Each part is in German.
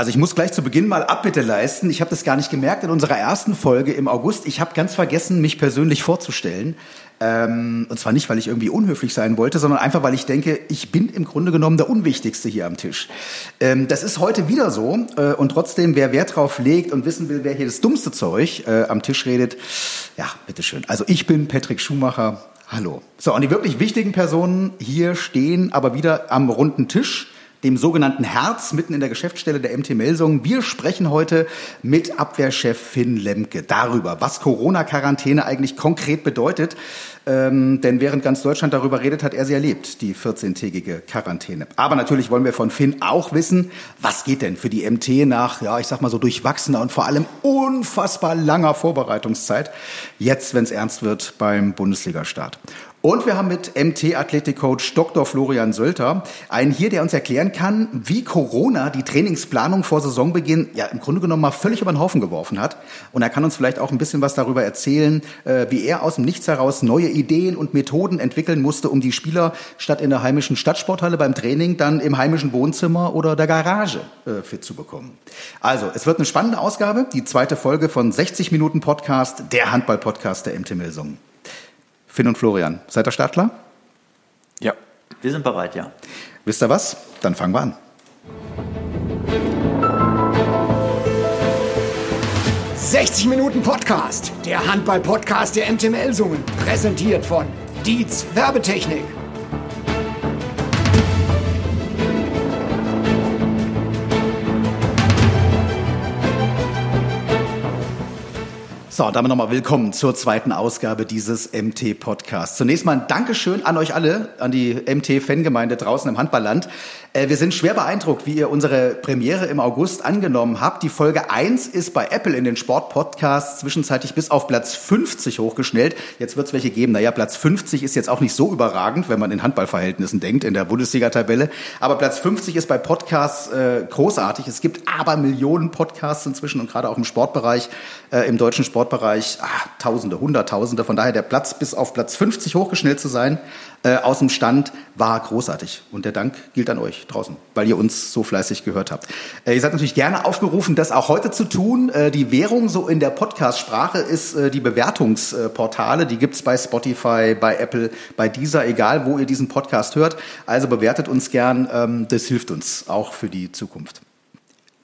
Also ich muss gleich zu Beginn mal Abbitte leisten. Ich habe das gar nicht gemerkt in unserer ersten Folge im August. Ich habe ganz vergessen, mich persönlich vorzustellen. Ähm, und zwar nicht, weil ich irgendwie unhöflich sein wollte, sondern einfach, weil ich denke, ich bin im Grunde genommen der Unwichtigste hier am Tisch. Ähm, das ist heute wieder so. Äh, und trotzdem, wer Wert drauf legt und wissen will, wer hier das dummste Zeug äh, am Tisch redet, ja, bitteschön. Also ich bin Patrick Schumacher. Hallo. So, und die wirklich wichtigen Personen hier stehen aber wieder am runden Tisch dem sogenannten Herz mitten in der Geschäftsstelle der MT Melsung. Wir sprechen heute mit Abwehrchef Finn Lemke darüber, was Corona-Quarantäne eigentlich konkret bedeutet. Ähm, denn während ganz Deutschland darüber redet, hat er sie erlebt, die 14-tägige Quarantäne. Aber natürlich wollen wir von Finn auch wissen, was geht denn für die MT nach, ja, ich sag mal so durchwachsener und vor allem unfassbar langer Vorbereitungszeit, jetzt, wenn es ernst wird beim Bundesligastart. Und wir haben mit MT-Athletikcoach Dr. Florian Sölter einen hier, der uns erklären kann, wie Corona die Trainingsplanung vor Saisonbeginn ja im Grunde genommen mal völlig über den Haufen geworfen hat. Und er kann uns vielleicht auch ein bisschen was darüber erzählen, äh, wie er aus dem Nichts heraus neue Ideen und Methoden entwickeln musste, um die Spieler statt in der heimischen Stadtsporthalle beim Training dann im heimischen Wohnzimmer oder der Garage äh, fit zu bekommen. Also, es wird eine spannende Ausgabe, die zweite Folge von 60 Minuten Podcast, der Handball-Podcast der MT Milsung. Finn und Florian, seid ihr startklar? Ja. Wir sind bereit, ja. Wisst ihr was? Dann fangen wir an. »60 Minuten Podcast«, der Handball-Podcast der MTML Sungen, präsentiert von Dietz Werbetechnik. So, damit nochmal willkommen zur zweiten Ausgabe dieses MT-Podcasts. Zunächst mal ein Dankeschön an euch alle, an die MT-Fangemeinde draußen im Handballland. Äh, wir sind schwer beeindruckt, wie ihr unsere Premiere im August angenommen habt. Die Folge 1 ist bei Apple in den Sport-Podcasts zwischenzeitlich bis auf Platz 50 hochgeschnellt. Jetzt wird es welche geben. Naja, Platz 50 ist jetzt auch nicht so überragend, wenn man in Handballverhältnissen denkt, in der Bundesliga-Tabelle. Aber Platz 50 ist bei Podcasts äh, großartig. Es gibt aber Millionen Podcasts inzwischen und gerade auch im Sportbereich, äh, im deutschen Sport Sportbereich ah, Tausende, Hunderttausende. Von daher der Platz bis auf Platz 50 hochgeschnellt zu sein äh, aus dem Stand war großartig. Und der Dank gilt an euch draußen, weil ihr uns so fleißig gehört habt. Äh, ihr seid natürlich gerne aufgerufen, das auch heute zu tun. Äh, die Währung so in der Podcast-Sprache ist äh, die Bewertungsportale. Die gibt's bei Spotify, bei Apple, bei dieser, egal wo ihr diesen Podcast hört. Also bewertet uns gern. Ähm, das hilft uns auch für die Zukunft.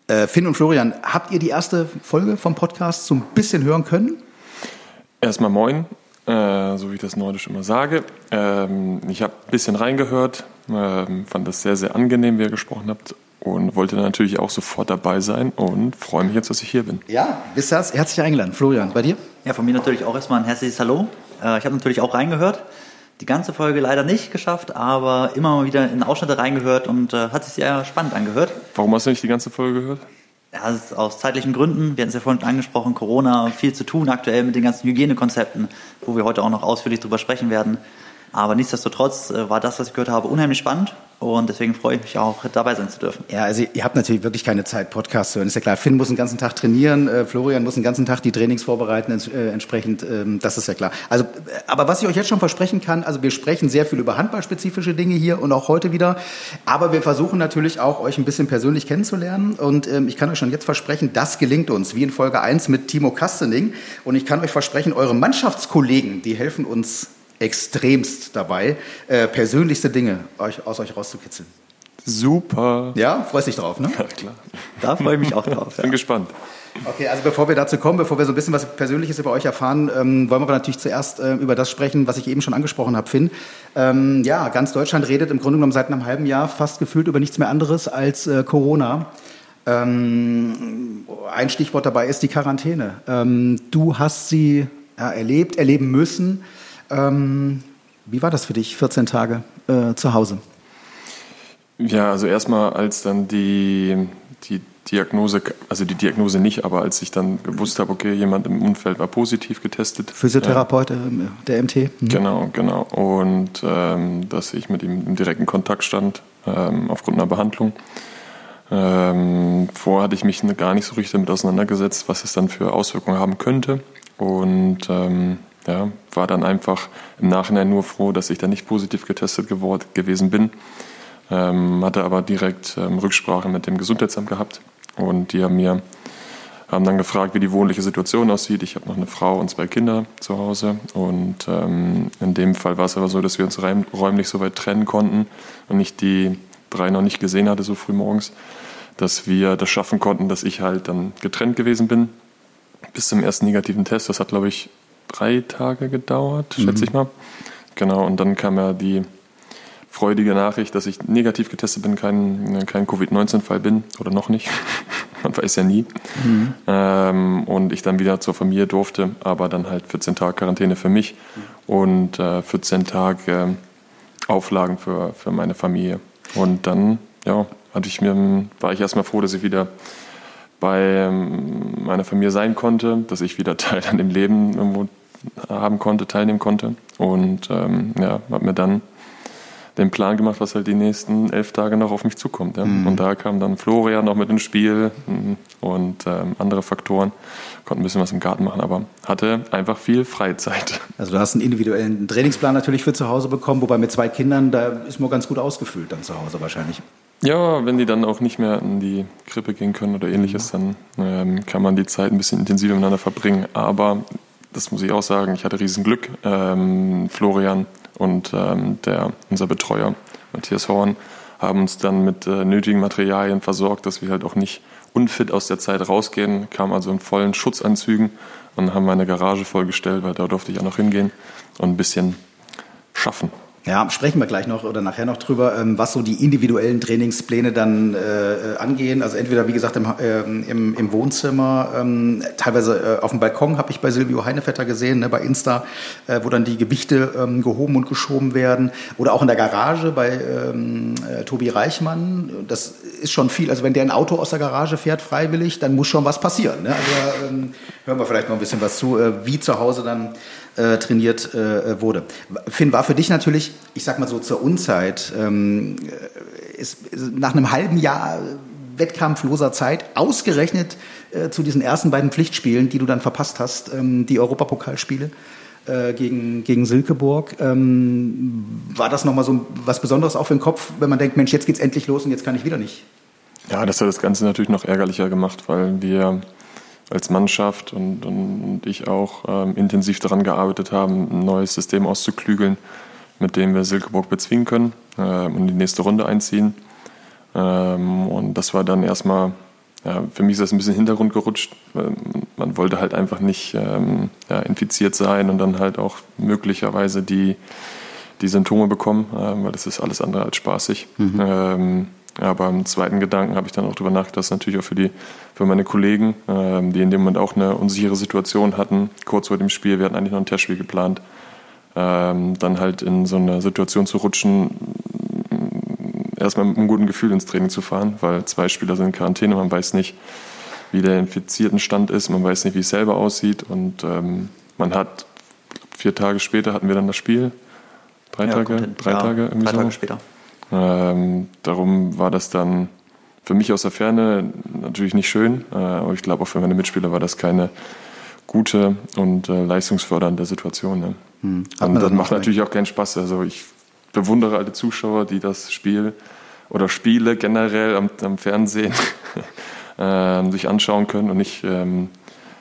Äh, Finn und Florian, habt ihr die erste Folge vom Podcast so ein bisschen hören können? Erstmal moin, äh, so wie ich das neulich immer sage. Ähm, ich habe ein bisschen reingehört, ähm, fand das sehr, sehr angenehm, wie ihr gesprochen habt und wollte natürlich auch sofort dabei sein und freue mich jetzt, dass ich hier bin. Ja, bist du herzlich eingeladen. Florian, bei dir? Ja, von mir natürlich auch erstmal ein herzliches Hallo. Äh, ich habe natürlich auch reingehört die ganze Folge leider nicht geschafft, aber immer mal wieder in Ausschnitte reingehört und äh, hat sich sehr spannend angehört. Warum hast du nicht die ganze Folge gehört? Ist aus zeitlichen Gründen. Wir hatten es ja vorhin angesprochen, Corona, viel zu tun aktuell mit den ganzen Hygienekonzepten, wo wir heute auch noch ausführlich drüber sprechen werden. Aber nichtsdestotrotz äh, war das, was ich gehört habe, unheimlich spannend und deswegen freue ich mich auch, dabei sein zu dürfen. Ja, also ihr habt natürlich wirklich keine Zeit, Podcasts zu hören. Ist ja klar, Finn muss den ganzen Tag trainieren, äh, Florian muss den ganzen Tag die Trainings vorbereiten, äh, entsprechend, ähm, das ist ja klar. Also, äh, aber was ich euch jetzt schon versprechen kann, also wir sprechen sehr viel über handballspezifische Dinge hier und auch heute wieder. Aber wir versuchen natürlich auch, euch ein bisschen persönlich kennenzulernen. Und ähm, ich kann euch schon jetzt versprechen, das gelingt uns, wie in Folge 1 mit Timo Kastening. Und ich kann euch versprechen, eure Mannschaftskollegen, die helfen uns extremst dabei, äh, persönlichste Dinge euch, aus euch rauszukitzeln. Super. Ja, freust dich drauf, ne? Ja, klar. Da freue ich mich auch drauf. Bin ja. gespannt. Okay, also bevor wir dazu kommen, bevor wir so ein bisschen was Persönliches über euch erfahren, ähm, wollen wir aber natürlich zuerst äh, über das sprechen, was ich eben schon angesprochen habe, Finn. Ähm, ja, ganz Deutschland redet im Grunde genommen seit einem halben Jahr fast gefühlt über nichts mehr anderes als äh, Corona. Ähm, ein Stichwort dabei ist die Quarantäne. Ähm, du hast sie ja, erlebt, erleben müssen. Ähm, wie war das für dich, 14 Tage äh, zu Hause? Ja, also erstmal als dann die, die Diagnose, also die Diagnose nicht, aber als ich dann gewusst habe, okay, jemand im Umfeld war positiv getestet. Physiotherapeut äh, der MT. Mhm. Genau, genau. Und ähm, dass ich mit ihm im direkten Kontakt stand, ähm, aufgrund einer Behandlung. Ähm, vorher hatte ich mich gar nicht so richtig damit auseinandergesetzt, was es dann für Auswirkungen haben könnte. Und ähm, ja, war dann einfach im Nachhinein nur froh, dass ich da nicht positiv getestet geworden, gewesen bin. Ähm, hatte aber direkt ähm, Rücksprache mit dem Gesundheitsamt gehabt Und die haben mir haben dann gefragt, wie die wohnliche Situation aussieht. Ich habe noch eine Frau und zwei Kinder zu Hause. Und ähm, in dem Fall war es aber so, dass wir uns räumlich so weit trennen konnten und ich die drei noch nicht gesehen hatte, so früh morgens, dass wir das schaffen konnten, dass ich halt dann getrennt gewesen bin bis zum ersten negativen Test. Das hat, glaube ich, drei Tage gedauert, mhm. schätze ich mal. Genau, und dann kam ja die freudige Nachricht, dass ich negativ getestet bin, kein, kein Covid-19-Fall bin oder noch nicht. Man weiß ja nie. Mhm. Ähm, und ich dann wieder zur Familie durfte, aber dann halt 14 Tage Quarantäne für mich und äh, 14 Tage äh, Auflagen für, für meine Familie. Und dann, ja, hatte ich mir, war ich erstmal froh, dass ich wieder bei ähm, meiner Familie sein konnte, dass ich wieder Teil an dem Leben irgendwo haben konnte, teilnehmen konnte. Und ähm, ja, habe mir dann den Plan gemacht, was halt die nächsten elf Tage noch auf mich zukommt. Ja. Mhm. Und da kam dann Florian noch mit ins Spiel mm, und ähm, andere Faktoren. Konnte ein bisschen was im Garten machen, aber hatte einfach viel Freizeit. Also du hast einen individuellen Trainingsplan natürlich für zu Hause bekommen, wobei mit zwei Kindern, da ist man ganz gut ausgefüllt dann zu Hause wahrscheinlich. Ja, wenn die dann auch nicht mehr in die Krippe gehen können oder ähnliches, dann ähm, kann man die Zeit ein bisschen intensiver miteinander verbringen. Aber das muss ich auch sagen, ich hatte riesen Glück. Ähm, Florian und ähm, der, unser Betreuer Matthias Horn haben uns dann mit äh, nötigen Materialien versorgt, dass wir halt auch nicht unfit aus der Zeit rausgehen, kamen also in vollen Schutzanzügen und haben meine Garage vollgestellt, weil da durfte ich auch noch hingehen und ein bisschen schaffen. Ja, sprechen wir gleich noch oder nachher noch drüber, ähm, was so die individuellen Trainingspläne dann äh, angehen. Also entweder, wie gesagt, im, äh, im, im Wohnzimmer, ähm, teilweise äh, auf dem Balkon habe ich bei Silvio Heinevetter gesehen, ne, bei Insta, äh, wo dann die Gewichte ähm, gehoben und geschoben werden. Oder auch in der Garage bei ähm, äh, Tobi Reichmann. Das ist schon viel. Also wenn der ein Auto aus der Garage fährt, freiwillig, dann muss schon was passieren. Ne? Also ähm, hören wir vielleicht noch ein bisschen was zu, äh, wie zu Hause dann äh, trainiert äh, wurde. Finn, war für dich natürlich, ich sag mal so zur Unzeit, ähm, ist, ist nach einem halben Jahr wettkampfloser Zeit ausgerechnet äh, zu diesen ersten beiden Pflichtspielen, die du dann verpasst hast, ähm, die Europapokalspiele äh, gegen, gegen Silkeborg. Ähm, war das nochmal so was Besonderes für den Kopf, wenn man denkt, Mensch, jetzt geht's endlich los und jetzt kann ich wieder nicht? Ja, das hat das Ganze natürlich noch ärgerlicher gemacht, weil wir als Mannschaft und, und ich auch ähm, intensiv daran gearbeitet haben, ein neues System auszuklügeln, mit dem wir Silkeborg bezwingen können äh, und die nächste Runde einziehen. Ähm, und das war dann erstmal, ja, für mich ist das ein bisschen Hintergrund gerutscht. Man wollte halt einfach nicht ähm, ja, infiziert sein und dann halt auch möglicherweise die, die Symptome bekommen, äh, weil das ist alles andere als spaßig. Mhm. Ähm, aber im zweiten Gedanken habe ich dann auch darüber nachgedacht, dass natürlich auch für, die, für meine Kollegen, ähm, die in dem Moment auch eine unsichere Situation hatten, kurz vor dem Spiel, wir hatten eigentlich noch ein Testspiel geplant, ähm, dann halt in so eine Situation zu rutschen, erstmal mit einem guten Gefühl ins Training zu fahren, weil zwei Spieler sind in Quarantäne, man weiß nicht, wie der infizierten Stand ist, man weiß nicht, wie es selber aussieht und ähm, man hat, vier Tage später hatten wir dann das Spiel, drei ja, Tage, drei ja, Tage irgendwie drei so. Tage später. Ähm, darum war das dann für mich aus der Ferne natürlich nicht schön, äh, aber ich glaube auch für meine Mitspieler war das keine gute und äh, leistungsfördernde Situation. Ne? Hm. Und das macht natürlich auch keinen Spaß. Also ich bewundere alle Zuschauer, die das Spiel oder Spiele generell am, am Fernsehen äh, sich anschauen können und nicht ähm,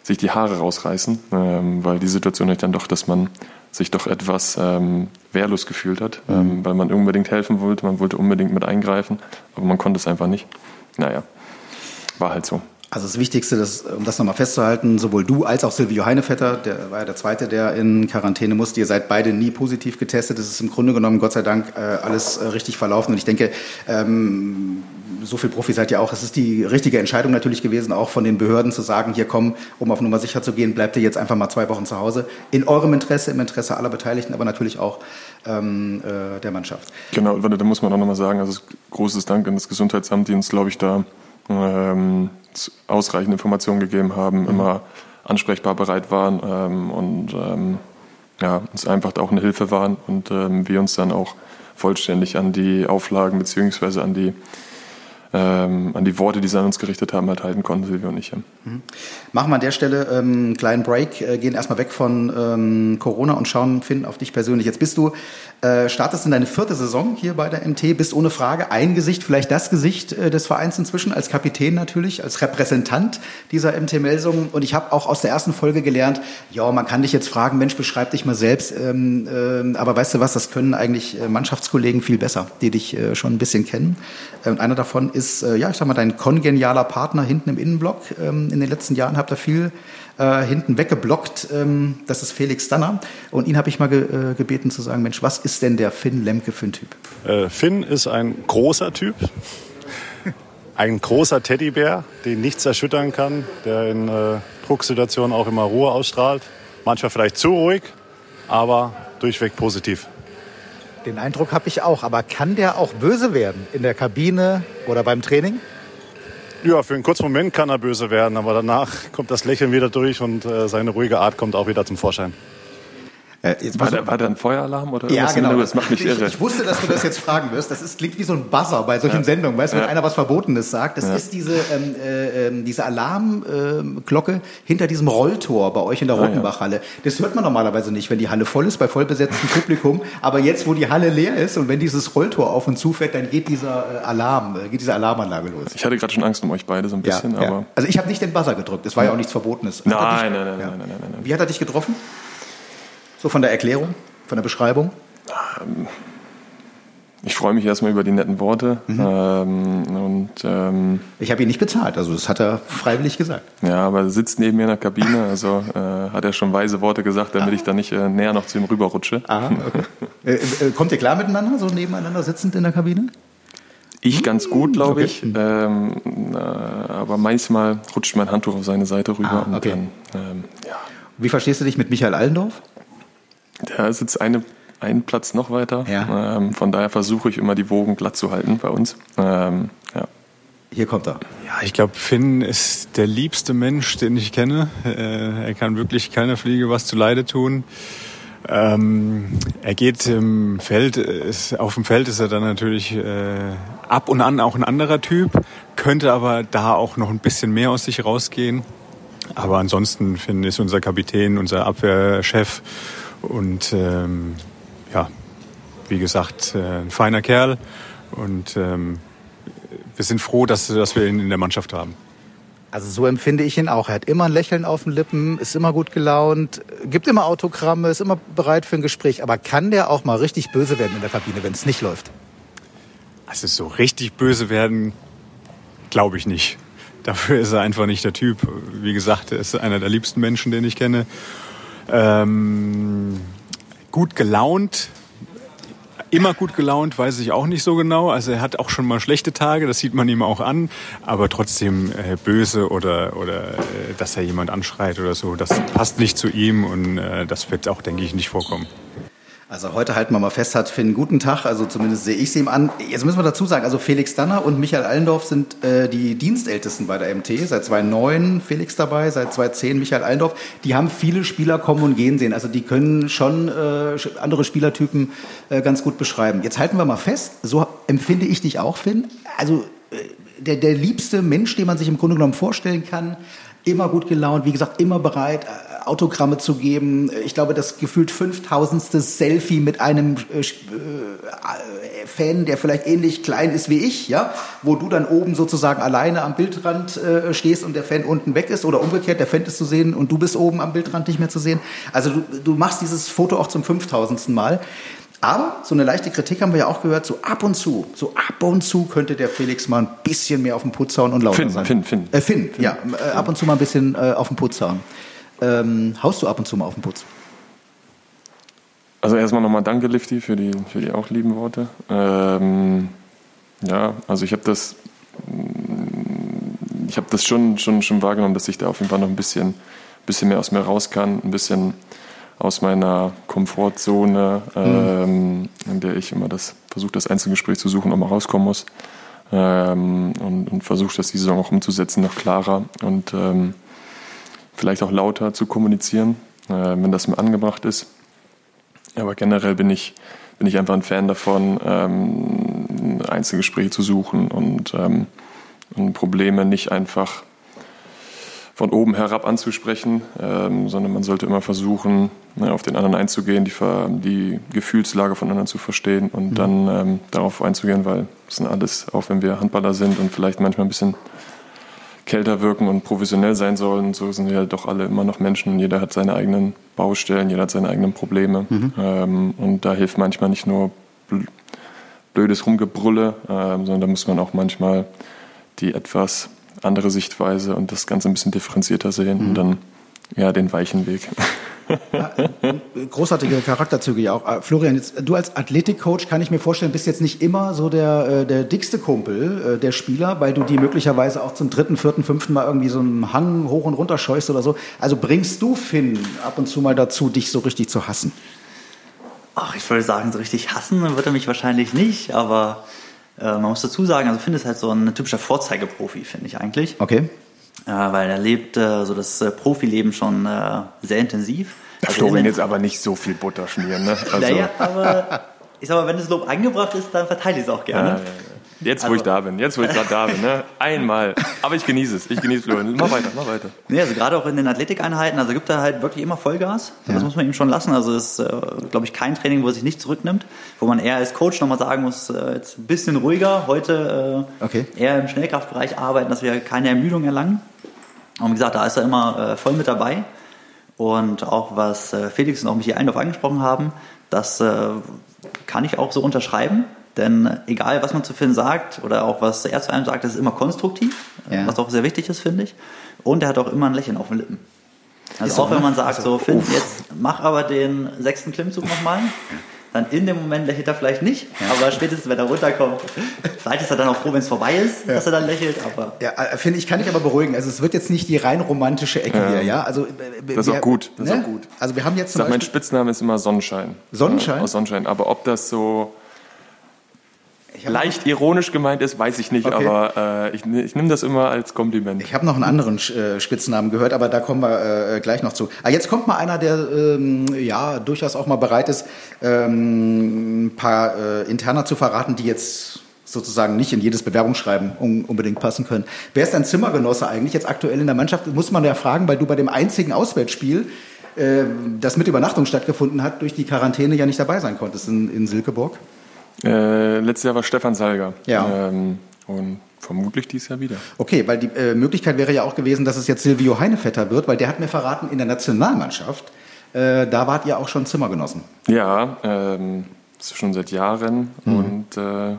sich die Haare rausreißen, ähm, weil die Situation ist dann doch, dass man sich doch etwas ähm, wehrlos gefühlt hat, mhm. ähm, weil man unbedingt helfen wollte, man wollte unbedingt mit eingreifen, aber man konnte es einfach nicht. Naja, war halt so. Also das Wichtigste, das, um das nochmal festzuhalten, sowohl du als auch Silvio Heinevetter, der war ja der Zweite, der in Quarantäne musste, ihr seid beide nie positiv getestet. Es ist im Grunde genommen, Gott sei Dank, äh, alles äh, richtig verlaufen. Und ich denke, ähm, so viel Profi seid ihr auch. Es ist die richtige Entscheidung natürlich gewesen, auch von den Behörden zu sagen, hier komm, um auf Nummer sicher zu gehen, bleibt ihr jetzt einfach mal zwei Wochen zu Hause. In eurem Interesse, im Interesse aller Beteiligten, aber natürlich auch ähm, äh, der Mannschaft. Genau, da muss man auch nochmal sagen, also großes Dank an das Gesundheitsamt, die uns, glaube ich, da ähm, ausreichend Informationen gegeben haben, mhm. immer ansprechbar bereit waren ähm, und ähm, ja, uns einfach auch eine Hilfe waren und ähm, wir uns dann auch vollständig an die Auflagen beziehungsweise an die ähm, an die Worte, die sie an uns gerichtet haben, halt halten konnten, Silvio und ich. Mhm. Machen wir an der Stelle ähm, einen kleinen Break, äh, gehen erstmal weg von ähm, Corona und schauen, Finn, auf dich persönlich. Jetzt bist du Äh, startest in deine vierte Saison hier bei der MT, bist ohne Frage ein Gesicht, vielleicht das Gesicht äh, des Vereins inzwischen, als Kapitän natürlich, als Repräsentant dieser MT Melsungen. Und ich habe auch aus der ersten Folge gelernt, ja, man kann dich jetzt fragen, Mensch, beschreib dich mal selbst. Ähm, äh, aber weißt du was, das können eigentlich äh, Mannschaftskollegen viel besser, die dich äh, schon ein bisschen kennen. Und einer davon ist, ja, ich sag mal, dein kongenialer Partner hinten im Innenblock. Ähm, in den letzten Jahren habt ihr viel äh, hinten weggeblockt. Ähm, das ist Felix Danner. Und ihn habe ich mal ge äh, gebeten zu sagen, Mensch, was ist denn der Finn Lemke für ein Typ? Äh, Finn ist ein großer Typ. Ein großer Teddybär, den nichts erschüttern kann, der in äh, Drucksituationen auch immer Ruhe ausstrahlt. Manchmal vielleicht zu ruhig, aber durchweg positiv. Den Eindruck habe ich auch. Aber kann der auch böse werden in der Kabine oder beim Training? Ja, für einen kurzen Moment kann er böse werden, aber danach kommt das Lächeln wieder durch und äh, seine ruhige Art kommt auch wieder zum Vorschein. Äh, war, da, war da ein Feueralarm oder ja, genau. Das macht mich ich, irre. Ich wusste, dass du das jetzt fragen wirst. Das ist, klingt wie so ein Buzzer bei solchen ja. Sendungen, weißt du, ja. wenn einer was Verbotenes sagt. Das ja. ist diese, ähm, äh, ähm, diese Alarmglocke äh, hinter diesem Rolltor bei euch in der ah, Rotenbachhalle. Das hört man normalerweise nicht, wenn die Halle voll ist, bei vollbesetztem Publikum. Aber jetzt, wo die Halle leer ist und wenn dieses Rolltor auf und zu fährt, dann geht dieser äh, Alarm, äh, geht diese Alarmanlage los. Ich hatte gerade schon Angst um euch beide so ein bisschen. aber Also ich habe nicht den Buzzer gedrückt. Es war ja auch nichts Verbotenes. Nein, nein, nein, nein, nein, nein, nein. Wie hat er dich getroffen? So von der Erklärung? von der Beschreibung? Ich freue mich erstmal über die netten Worte. Mhm. Ähm, und, ähm, ich habe ihn nicht bezahlt, also das hat er freiwillig gesagt. Ja, aber er sitzt neben mir in der Kabine, also äh, hat er schon weise Worte gesagt, damit ah. ich da nicht äh, näher noch zu ihm rüberrutsche. Aha, okay. äh, äh kommt ihr klar miteinander, so nebeneinander sitzend in der Kabine? Ich ganz gut, glaube okay. ich. Ähm, äh, aber manchmal rutscht mein Handtuch auf seine Seite rüber. Ah, okay. und dann, ähm, ja. Wie verstehst du dich mit Michael Allendorf? Der sitzt eine, einen Platz noch weiter. Ja. Ähm, von daher versuche ich immer die Wogen glatt zu halten bei uns. Ähm, ja. Hier kommt er. Ja, ich glaube, Finn ist der liebste Mensch, den ich kenne. Äh, er kann wirklich keiner Fliege was zu Leide tun. Ähm, er geht im Feld, ist, auf dem Feld ist er dann natürlich äh, ab und an auch ein anderer Typ, könnte aber da auch noch ein bisschen mehr aus sich rausgehen. Aber ansonsten Finn ist unser Kapitän, unser Abwehrchef und ähm, ja, wie gesagt, äh, ein feiner Kerl. Und ähm, wir sind froh, dass, dass wir ihn in der Mannschaft haben. Also so empfinde ich ihn auch. Er hat immer ein Lächeln auf den Lippen, ist immer gut gelaunt, gibt immer Autogramme, ist immer bereit für ein Gespräch. Aber kann der auch mal richtig böse werden in der Kabine, wenn es nicht läuft? Also so richtig böse werden, glaube ich nicht. Dafür ist er einfach nicht der Typ. Wie gesagt, er ist einer der liebsten Menschen, den ich kenne. Ähm, gut gelaunt. Immer gut gelaunt, weiß ich auch nicht so genau. Also er hat auch schon mal schlechte Tage, das sieht man ihm auch an. Aber trotzdem äh, böse oder, oder äh, dass er jemand anschreit oder so, das passt nicht zu ihm und äh, das wird auch, denke ich, nicht vorkommen. Also heute halten wir mal fest, hat Finn einen guten Tag, also zumindest sehe ich es ihm an. Jetzt müssen wir dazu sagen, also Felix Danner und Michael Allendorf sind äh, die Dienstältesten bei der MT. Seit 2009 Felix dabei, seit 2010 Michael Allendorf. Die haben viele Spieler kommen und gehen sehen. Also die können schon äh, andere Spielertypen äh, ganz gut beschreiben. Jetzt halten wir mal fest, so empfinde ich dich auch, Finn. Also äh, der, der liebste Mensch, den man sich im Grunde genommen vorstellen kann. Immer gut gelaunt, wie gesagt, immer bereit, Autogramme zu geben. Ich glaube, das gefühlt 5000. Selfie mit einem äh, äh, Fan, der vielleicht ähnlich klein ist wie ich, ja, wo du dann oben sozusagen alleine am Bildrand äh, stehst und der Fan unten weg ist oder umgekehrt, der Fan ist zu sehen und du bist oben am Bildrand nicht mehr zu sehen. Also du, du machst dieses Foto auch zum 5000. Mal. Aber so eine leichte Kritik haben wir ja auch gehört, so ab und zu, so ab und zu könnte der Felix mal ein bisschen mehr auf den Putz hauen und lauter Finn, sein. Finn, Finn. Äh, Finn, Finn. ja, äh, ab und zu mal ein bisschen äh, auf den Putz hauen. Ähm, haust du ab und zu mal auf den Putz? Also erstmal nochmal danke, Lifty, für die, für die auch lieben Worte. Ähm, ja, also ich habe das, ich habe das schon, schon, schon wahrgenommen, dass ich da auf jeden Fall noch ein bisschen, bisschen mehr aus mir raus kann, ein bisschen aus meiner Komfortzone, ähm, mhm. in der ich immer das versuche, das Einzelgespräch zu suchen, und mal rauskommen muss. Ähm, und, und versuche das die Saison auch umzusetzen, noch klarer. Und ähm, vielleicht auch lauter zu kommunizieren, äh, wenn das mir angebracht ist. Aber generell bin ich, bin ich einfach ein Fan davon, ähm, Einzelgespräche zu suchen und, ähm, und Probleme nicht einfach von oben herab anzusprechen, ähm, sondern man sollte immer versuchen, ne, auf den anderen einzugehen, die, die Gefühlslage von anderen zu verstehen und mhm. dann ähm, darauf einzugehen, weil das sind alles, auch wenn wir Handballer sind und vielleicht manchmal ein bisschen kälter wirken und professionell sein sollen, so sind wir doch alle immer noch Menschen und jeder hat seine eigenen Baustellen, jeder hat seine eigenen Probleme. Mhm. Ähm, und da hilft manchmal nicht nur blödes Rumgebrülle, ähm, sondern da muss man auch manchmal die etwas andere Sichtweise und das Ganze ein bisschen differenzierter sehen mhm. und dann ja den weichen Weg. Ja, großartige Charakterzüge ja auch. Äh, Florian, jetzt, du als Athletikcoach kann ich mir vorstellen, bist jetzt nicht immer so der, äh, der dickste Kumpel äh, der Spieler, weil du die möglicherweise auch zum dritten, vierten, fünften Mal irgendwie so einen Hang hoch und runter scheust oder so. Also bringst du Finn ab und zu mal dazu, dich so richtig zu hassen? Ach, ich würde sagen, so richtig hassen wird er mich wahrscheinlich nicht, aber äh, man muss dazu sagen, also Finn ist halt so ein typischer Vorzeigeprofi, finde ich eigentlich. Okay. Äh, weil er lebt äh, so das äh, Profileben schon äh, sehr intensiv. Also Florian jetzt aber nicht so viel Butter schmieren, ne? Also. Naja, aber ich sag mal, wenn das Lob angebracht ist, dann verteile ich es auch gerne. Ja, ja, ja. Jetzt, wo also, ich da bin, jetzt, wo ich gerade da bin, ne? einmal. Aber ich genieße es, ich genieße Florian. Mach weiter, mach weiter. Nee, also gerade auch in den Athletikeinheiten, also gibt er halt wirklich immer Vollgas. Das muss man ihm schon lassen. Also es ist, äh, glaube ich, kein Training, wo er sich nicht zurücknimmt, wo man eher als Coach nochmal sagen muss, äh, jetzt ein bisschen ruhiger, heute äh, okay. eher im Schnellkraftbereich arbeiten, dass wir keine Ermüdung erlangen. Und wie gesagt, da ist er immer äh, voll mit dabei. Und auch was äh, Felix und auch Michael Eindorf angesprochen haben, das äh, kann ich auch so unterschreiben. Denn egal, was man zu Finn sagt oder auch was er zu einem sagt, das ist immer konstruktiv, ja. was auch sehr wichtig ist, finde ich. Und er hat auch immer ein Lächeln auf den Lippen. Also auch wenn man sagt, also, so Finn, uff. jetzt mach aber den sechsten Klimmzug nochmal, dann in dem Moment lächelt er vielleicht nicht, ja. aber spätestens, wenn er runterkommt, vielleicht ist er dann auch froh, wenn es vorbei ist, ja. dass er dann lächelt. Aber ja, äh, finde ich, kann ich aber beruhigen. Also es wird jetzt nicht die rein romantische Ecke ja. hier, ja. Also äh, das ist auch gut. Das ne? ist auch gut. Also wir haben jetzt zum Beispiel mein Spitzname ist immer Sonnenschein. Sonnenschein. aus Sonnenschein. Aber ob das so leicht ironisch gemeint ist, weiß ich nicht, okay. aber äh, ich, ich nehme das immer als Kompliment. Ich habe noch einen anderen äh, Spitznamen gehört, aber da kommen wir äh, gleich noch zu. Ah, jetzt kommt mal einer, der ähm, ja durchaus auch mal bereit ist, ähm, ein paar äh, Interner zu verraten, die jetzt sozusagen nicht in jedes Bewerbungsschreiben un unbedingt passen können. Wer ist dein Zimmergenosse eigentlich jetzt aktuell in der Mannschaft? Muss man ja fragen, weil du bei dem einzigen Auswärtsspiel äh, das mit Übernachtung stattgefunden hat, durch die Quarantäne ja nicht dabei sein konntest in, in Silkeborg. Äh, letztes Jahr war Stefan Salger. Ja. Ähm, und vermutlich dieses Jahr wieder. Okay, weil die äh, Möglichkeit wäre ja auch gewesen, dass es jetzt Silvio Heinevetter wird, weil der hat mir verraten, in der Nationalmannschaft, äh, da wart ihr auch schon Zimmergenossen. Ja, ähm, schon seit Jahren mhm. und äh,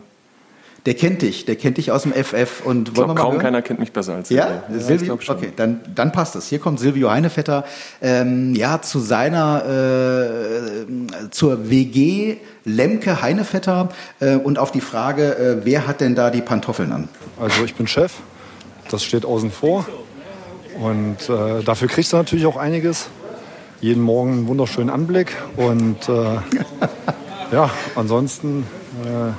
der kennt dich, der kennt dich aus dem FF. Und ich glaube, kaum hören? keiner kennt mich besser als Silvio. Ja, ja Silvio, okay, dann, dann passt es. Hier kommt Silvio Heinevetter, ähm, ja, zu seiner, äh, zur WG Lemke Heinevetter äh, und auf die Frage, äh, wer hat denn da die Pantoffeln an? Also ich bin Chef, das steht außen vor. Und äh, dafür kriegst du natürlich auch einiges. Jeden Morgen einen wunderschönen Anblick. Und äh, ja, ansonsten äh,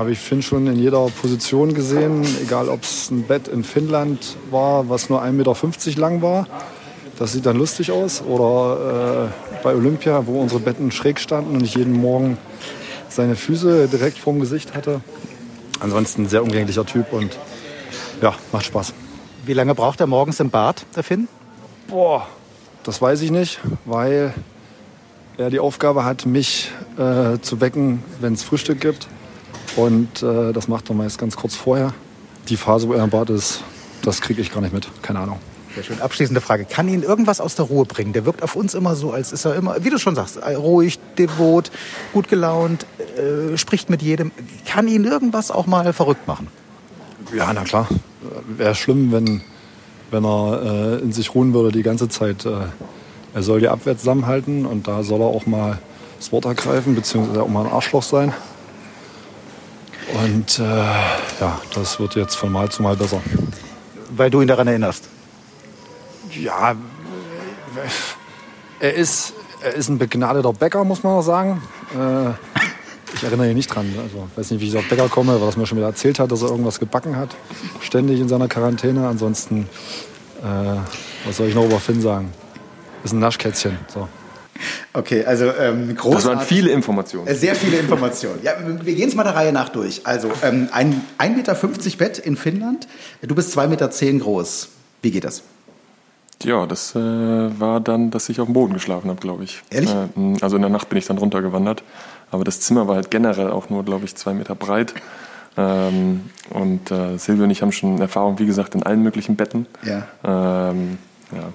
habe ich Finn schon in jeder Position gesehen, egal ob es ein Bett in Finnland war, was nur 1,50 Meter lang war. Das sieht dann lustig aus. Oder äh, bei Olympia, wo unsere Betten schräg standen und ich jeden Morgen seine Füße direkt vorm Gesicht hatte. Ansonsten ein sehr umgänglicher Typ und ja, macht Spaß. Wie lange braucht er morgens im Bad, der Finn? Boah, das weiß ich nicht, weil er die Aufgabe hat, mich äh, zu wecken, wenn es Frühstück gibt. Und äh, das macht er meist ganz kurz vorher. Die Phase, wo er im Bad ist, das kriege ich gar nicht mit. Keine Ahnung. Sehr schön. Abschließende Frage. Kann ihn irgendwas aus der Ruhe bringen? Der wirkt auf uns immer so, als ist er immer, wie du schon sagst, ruhig, devot, gut gelaunt, äh, spricht mit jedem. Kann ihn irgendwas auch mal verrückt machen? Ja, na klar. Wäre schlimm, wenn, wenn er äh, in sich ruhen würde die ganze Zeit. Äh, er soll die Abwehr zusammenhalten und da soll er auch mal das Wort ergreifen, beziehungsweise auch mal ein Arschloch sein. Und äh, ja, das wird jetzt von Mal zu Mal besser. Weil du ihn daran erinnerst? Ja, er ist, er ist ein begnadeter Bäcker, muss man auch sagen. Äh, ich erinnere ihn nicht dran. Also, weiß nicht, wie ich auf Bäcker komme, weil er mir schon wieder erzählt hat, dass er irgendwas gebacken hat. Ständig in seiner Quarantäne. Ansonsten, äh, was soll ich noch über Finn sagen? Ist ein Naschkätzchen. So. Okay, also ähm, großartig. Das waren viele Informationen. Äh, sehr viele Informationen. Ja, wir gehen es mal der Reihe nach durch. Also ähm, ein 1,50 Meter Bett in Finnland. Du bist 2,10 Meter groß. Wie geht das? Ja, das äh, war dann, dass ich auf dem Boden geschlafen habe, glaube ich. Ehrlich? Äh, also in der Nacht bin ich dann runtergewandert. Aber das Zimmer war halt generell auch nur, glaube ich, zwei Meter breit. Ähm, und äh, Silvio und ich haben schon Erfahrung, wie gesagt, in allen möglichen Betten. Ja. Ähm, ja.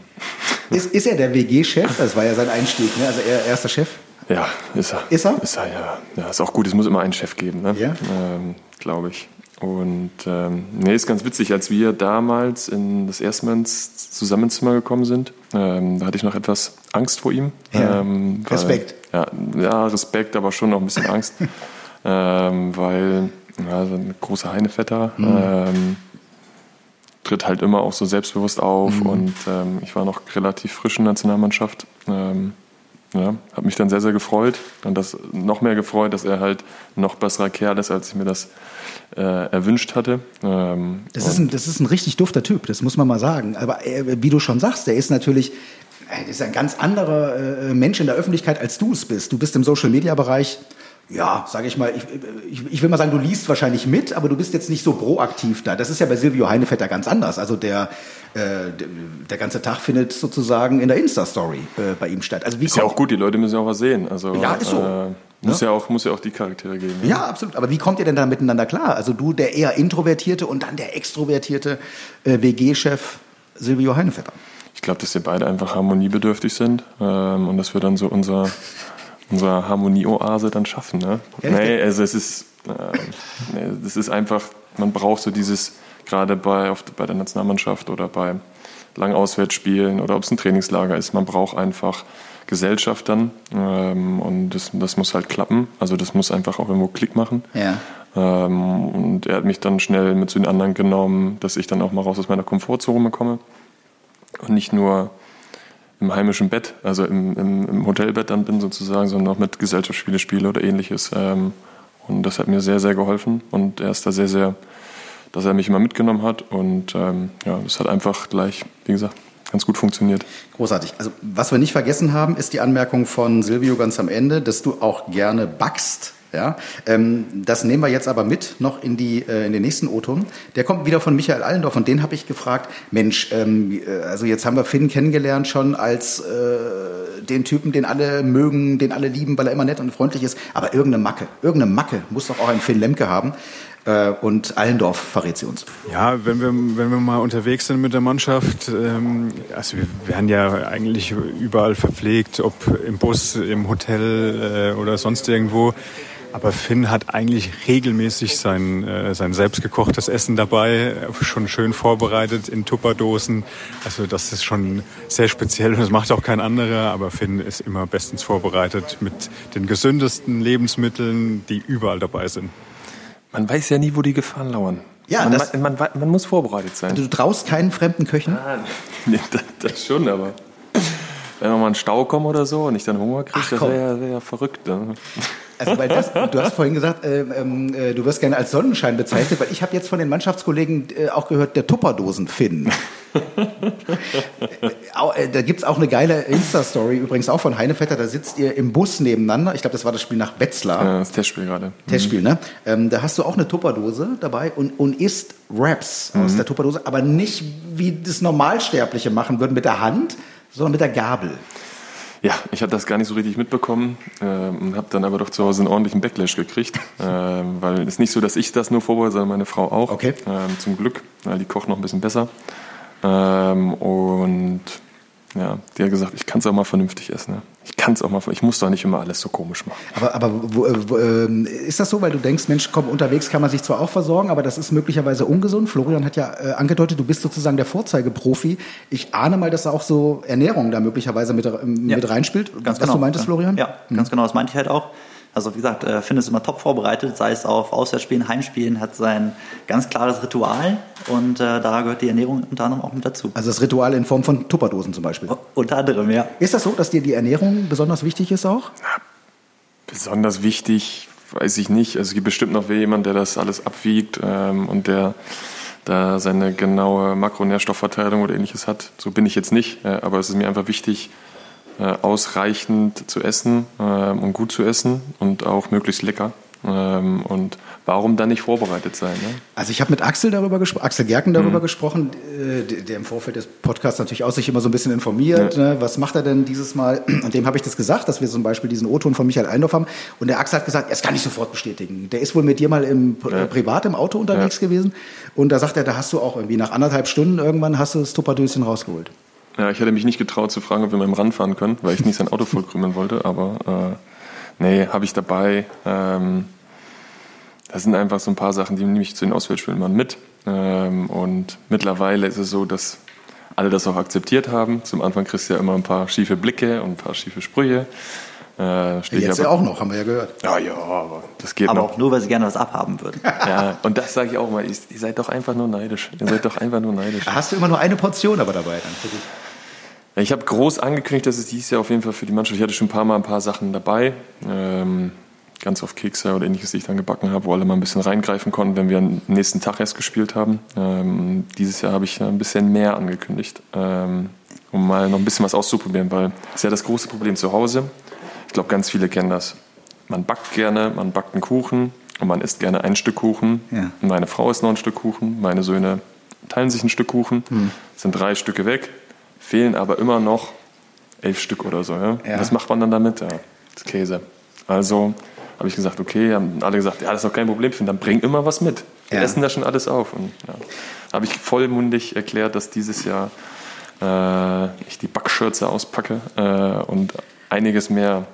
Ist, ist er der WG-Chef? Das war ja sein Einstieg, ne? Also er erster Chef. ja, ist er. Ist er? Ist er, ja. Ja, ist auch gut. Es muss immer einen Chef geben, ne? Ja. Ähm, glaube ich. Und ähm, nee, ist ganz witzig, als wir damals in das erste Mal ins Zusammenzimmer gekommen sind, ähm, da hatte ich noch etwas Angst vor ihm. Ja. Ähm, weil- Respekt. Ja, ja, Respekt, aber schon noch ein bisschen Angst. ähm, weil ja, so ein großer Heinevetter Mhm. Tritt halt immer auch so selbstbewusst auf Mhm. und ähm, ich war noch relativ frisch in der Nationalmannschaft. Ähm, ja, habe mich dann sehr, sehr gefreut und das noch mehr gefreut, dass er halt noch besserer Kerl ist, als ich mir das äh, erwünscht hatte. Ähm, Das ist, ein, das ist ein richtig dufter Typ, das muss man mal sagen. Aber äh, wie du schon sagst, der ist natürlich äh, ist ein ganz anderer äh, Mensch in der Öffentlichkeit, als du es bist. Du bist im Social-Media-Bereich, ja, sage ich mal, ich, ich, ich will mal sagen, du liest wahrscheinlich mit, aber du bist jetzt nicht so proaktiv da. Das ist ja bei Silvio Heinevetter ganz anders. Also der, äh, der, ganze Tag findet sozusagen in der Insta-Story äh, bei ihm statt. Also wie ist ja auch gut, die Leute müssen ja auch was sehen. Also, Ja, ist so. Äh, muss, ja. auch, muss ja auch die Charaktere geben. ne? Ja, absolut. Aber wie kommt ihr denn da miteinander klar? Also du, der eher introvertierte und dann der extrovertierte äh, WG-Chef Silvio Heinevetter. Ich glaube, dass wir beide einfach harmoniebedürftig sind ähm, und dass wir dann so unser, unsere Harmonieoase dann schaffen. Ne? Ehrlich? Nee, also es ist, äh, nee, das ist einfach, man braucht so dieses, gerade bei, bei der Nationalmannschaft oder bei langen Auswärtsspielen oder ob es ein Trainingslager ist, man braucht einfach Gesellschaft dann ähm, und das, das muss halt klappen. Also das muss einfach auch irgendwo Klick machen. Ja. Ähm, und er hat mich dann schnell mit zu den anderen genommen, dass ich dann auch mal raus aus meiner Komfortzone komme und nicht nur im heimischen Bett, also im, im, im Hotelbett dann bin sozusagen, sondern auch mit Gesellschaftsspiele spiele oder ähnliches. Ähm, und das hat mir sehr, sehr geholfen und er ist da sehr, sehr, dass er mich immer mitgenommen hat und ähm, ja, das hat einfach gleich, wie gesagt, ganz gut funktioniert. Großartig. Also was wir nicht vergessen haben, ist die Anmerkung von Silvio ganz am Ende, dass du auch gerne backst. Ja, ähm, das nehmen wir jetzt aber mit noch in, die, äh, in den nächsten O-Ton. Der kommt wieder von Michael Allendorf und den habe ich gefragt, Mensch, ähm, äh, also jetzt haben wir Finn kennengelernt schon als äh, den Typen, den alle mögen, den alle lieben, weil er immer nett und freundlich ist, aber irgendeine Macke, irgendeine Macke muss doch auch ein Finn Lemke haben. Äh, und Allendorf verrät sie uns. Ja, wenn wir, wenn wir mal unterwegs sind mit der Mannschaft, ähm, also wir werden ja eigentlich überall verpflegt, ob im Bus, im Hotel äh, oder sonst irgendwo. Aber Finn hat eigentlich regelmäßig sein, äh, sein selbstgekochtes Essen dabei, schon schön vorbereitet in Tupperdosen. Also das ist schon sehr speziell und das macht auch kein anderer. Aber Finn ist immer bestens vorbereitet mit den gesündesten Lebensmitteln, die überall dabei sind. Man weiß ja nie, wo die Gefahren lauern. Ja, man, das- man, man, man muss vorbereitet sein. Also du traust keinen fremden Köchen? Nee, das, das schon, aber wenn wir mal in Stau kommen oder so und ich dann Hunger kriege, das wäre ja, wär ja verrückt. Ne? Also weil das, du hast vorhin gesagt, ähm, ähm, äh, du wirst gerne als Sonnenschein bezeichnet, weil ich habe jetzt von den Mannschaftskollegen äh, auch gehört, der Tupperdosen-Finn. Äh, äh, da gibt's auch eine geile Insta-Story, übrigens auch von Heinevetter, da sitzt ihr im Bus nebeneinander, ich glaube, das war das Spiel nach Wetzlar, Ja, das Testspiel gerade. Testspiel, ne? Ähm, da hast du auch eine Tupperdose dabei und, und isst Wraps aus der Tupperdose, aber nicht wie das Normalsterbliche machen würden mit der Hand, sondern mit der Gabel. Ja, ich habe das gar nicht so richtig mitbekommen ähm, und habe dann aber doch zu Hause einen ordentlichen Backlash gekriegt, ähm, weil es ist nicht so, dass ich das nur vorbereite, sondern meine Frau auch. Okay. Ähm, zum Glück, weil die kocht noch ein bisschen besser. Ähm, und ja, die hat gesagt, ich kann es auch mal vernünftig essen. Ne? Ich kann es auch mal, ich muss doch nicht immer alles so komisch machen. Aber, aber wo, äh, wo, ähm, ist das so, weil du denkst, Mensch, komm, unterwegs kann man sich zwar auch versorgen, aber das ist möglicherweise ungesund. Florian hat ja äh, angedeutet, du bist sozusagen der Vorzeigeprofi. Ich ahne mal, dass da auch so Ernährung da möglicherweise mit, ähm, Ja. mit reinspielt. Ganz Was genau. du meintest, Florian? Ja, ganz genau, das meinte ich halt auch. Also wie gesagt, äh, Finn ist immer top vorbereitet, sei es auf Auswärtsspielen, Heimspielen, hat sein ganz klares Ritual und äh, da gehört die Ernährung unter anderem auch mit dazu. Also das Ritual in Form von Tupperdosen zum Beispiel. Unter anderem, ja. Ist das so, dass dir die Ernährung besonders wichtig ist auch? Besonders wichtig, weiß ich nicht. Also es gibt bestimmt noch jemand, der das alles abwiegt ähm, und der da seine genaue Makronährstoffverteilung oder ähnliches hat. So bin ich jetzt nicht, äh, aber es ist mir einfach wichtig, ausreichend zu essen ähm, und gut zu essen und auch möglichst lecker. Ähm, und warum dann nicht vorbereitet sein? Ne? Also ich habe mit Axel darüber gesprochen, Axel Gerken darüber mhm. gesprochen, äh, der im Vorfeld des Podcasts natürlich auch sich immer so ein bisschen informiert. Ja. Ne? Was macht er denn dieses Mal? Und dem habe ich das gesagt, dass wir zum Beispiel diesen O-Ton von Michael Eindorf haben. Und der Axel hat gesagt, das kann ich sofort bestätigen. Der ist wohl mit dir mal im ja. privat im Auto unterwegs ja. gewesen. Und da sagt er, da hast du auch irgendwie nach anderthalb Stunden irgendwann hast du das Tupperdöschen rausgeholt. Ja, ich hätte mich nicht getraut zu fragen, ob wir mit dem Rand fahren können, weil ich nicht sein Auto vollkrümmeln wollte. Aber äh, nee, habe ich dabei. Ähm, das sind einfach so ein paar Sachen, die nehme ich zu den Auswärtsspielen mit. Ähm, und mittlerweile ist es so, dass alle das auch akzeptiert haben. Zum Anfang kriegst du ja immer ein paar schiefe Blicke und ein paar schiefe Sprüche. Äh, Jetzt ja auch noch, haben wir ja gehört. Ja, ja, aber das geht aber noch. auch nur, weil sie gerne was abhaben würden. ja, und das sage ich auch mal. Ihr, ihr seid doch einfach nur neidisch. Ihr seid doch einfach nur neidisch. Hast du immer nur eine Portion aber dabei dann für dich? Ja, ich habe groß angekündigt, dass es dieses Jahr auf jeden Fall für die Mannschaft, ich hatte schon ein paar Mal ein paar Sachen dabei. Ähm, ganz auf Kekse oder ähnliches, die ich dann gebacken habe, wo alle mal ein bisschen reingreifen konnten, wenn wir am nächsten Tag erst gespielt haben. Ähm, dieses Jahr habe ich ein bisschen mehr angekündigt, ähm, um mal noch ein bisschen was auszuprobieren, weil das ist ja das große Problem zu Hause. Ich glaube, ganz viele kennen das. Man backt gerne, man backt einen Kuchen und man isst gerne ein Stück Kuchen. Ja. Meine Frau isst noch ein Stück Kuchen, meine Söhne teilen sich ein Stück Kuchen, hm. sind drei Stücke weg, fehlen aber immer noch elf Stück oder so. Ja? Ja. Was macht man dann damit? Ja, das Käse. Also habe ich gesagt, okay, haben alle gesagt, ja, das ist doch kein Problem, dann bring immer was mit. Wir ja. essen da schon alles auf. Und ja, habe ich vollmundig erklärt, dass dieses Jahr äh, ich die Backschürze auspacke äh, und einiges mehr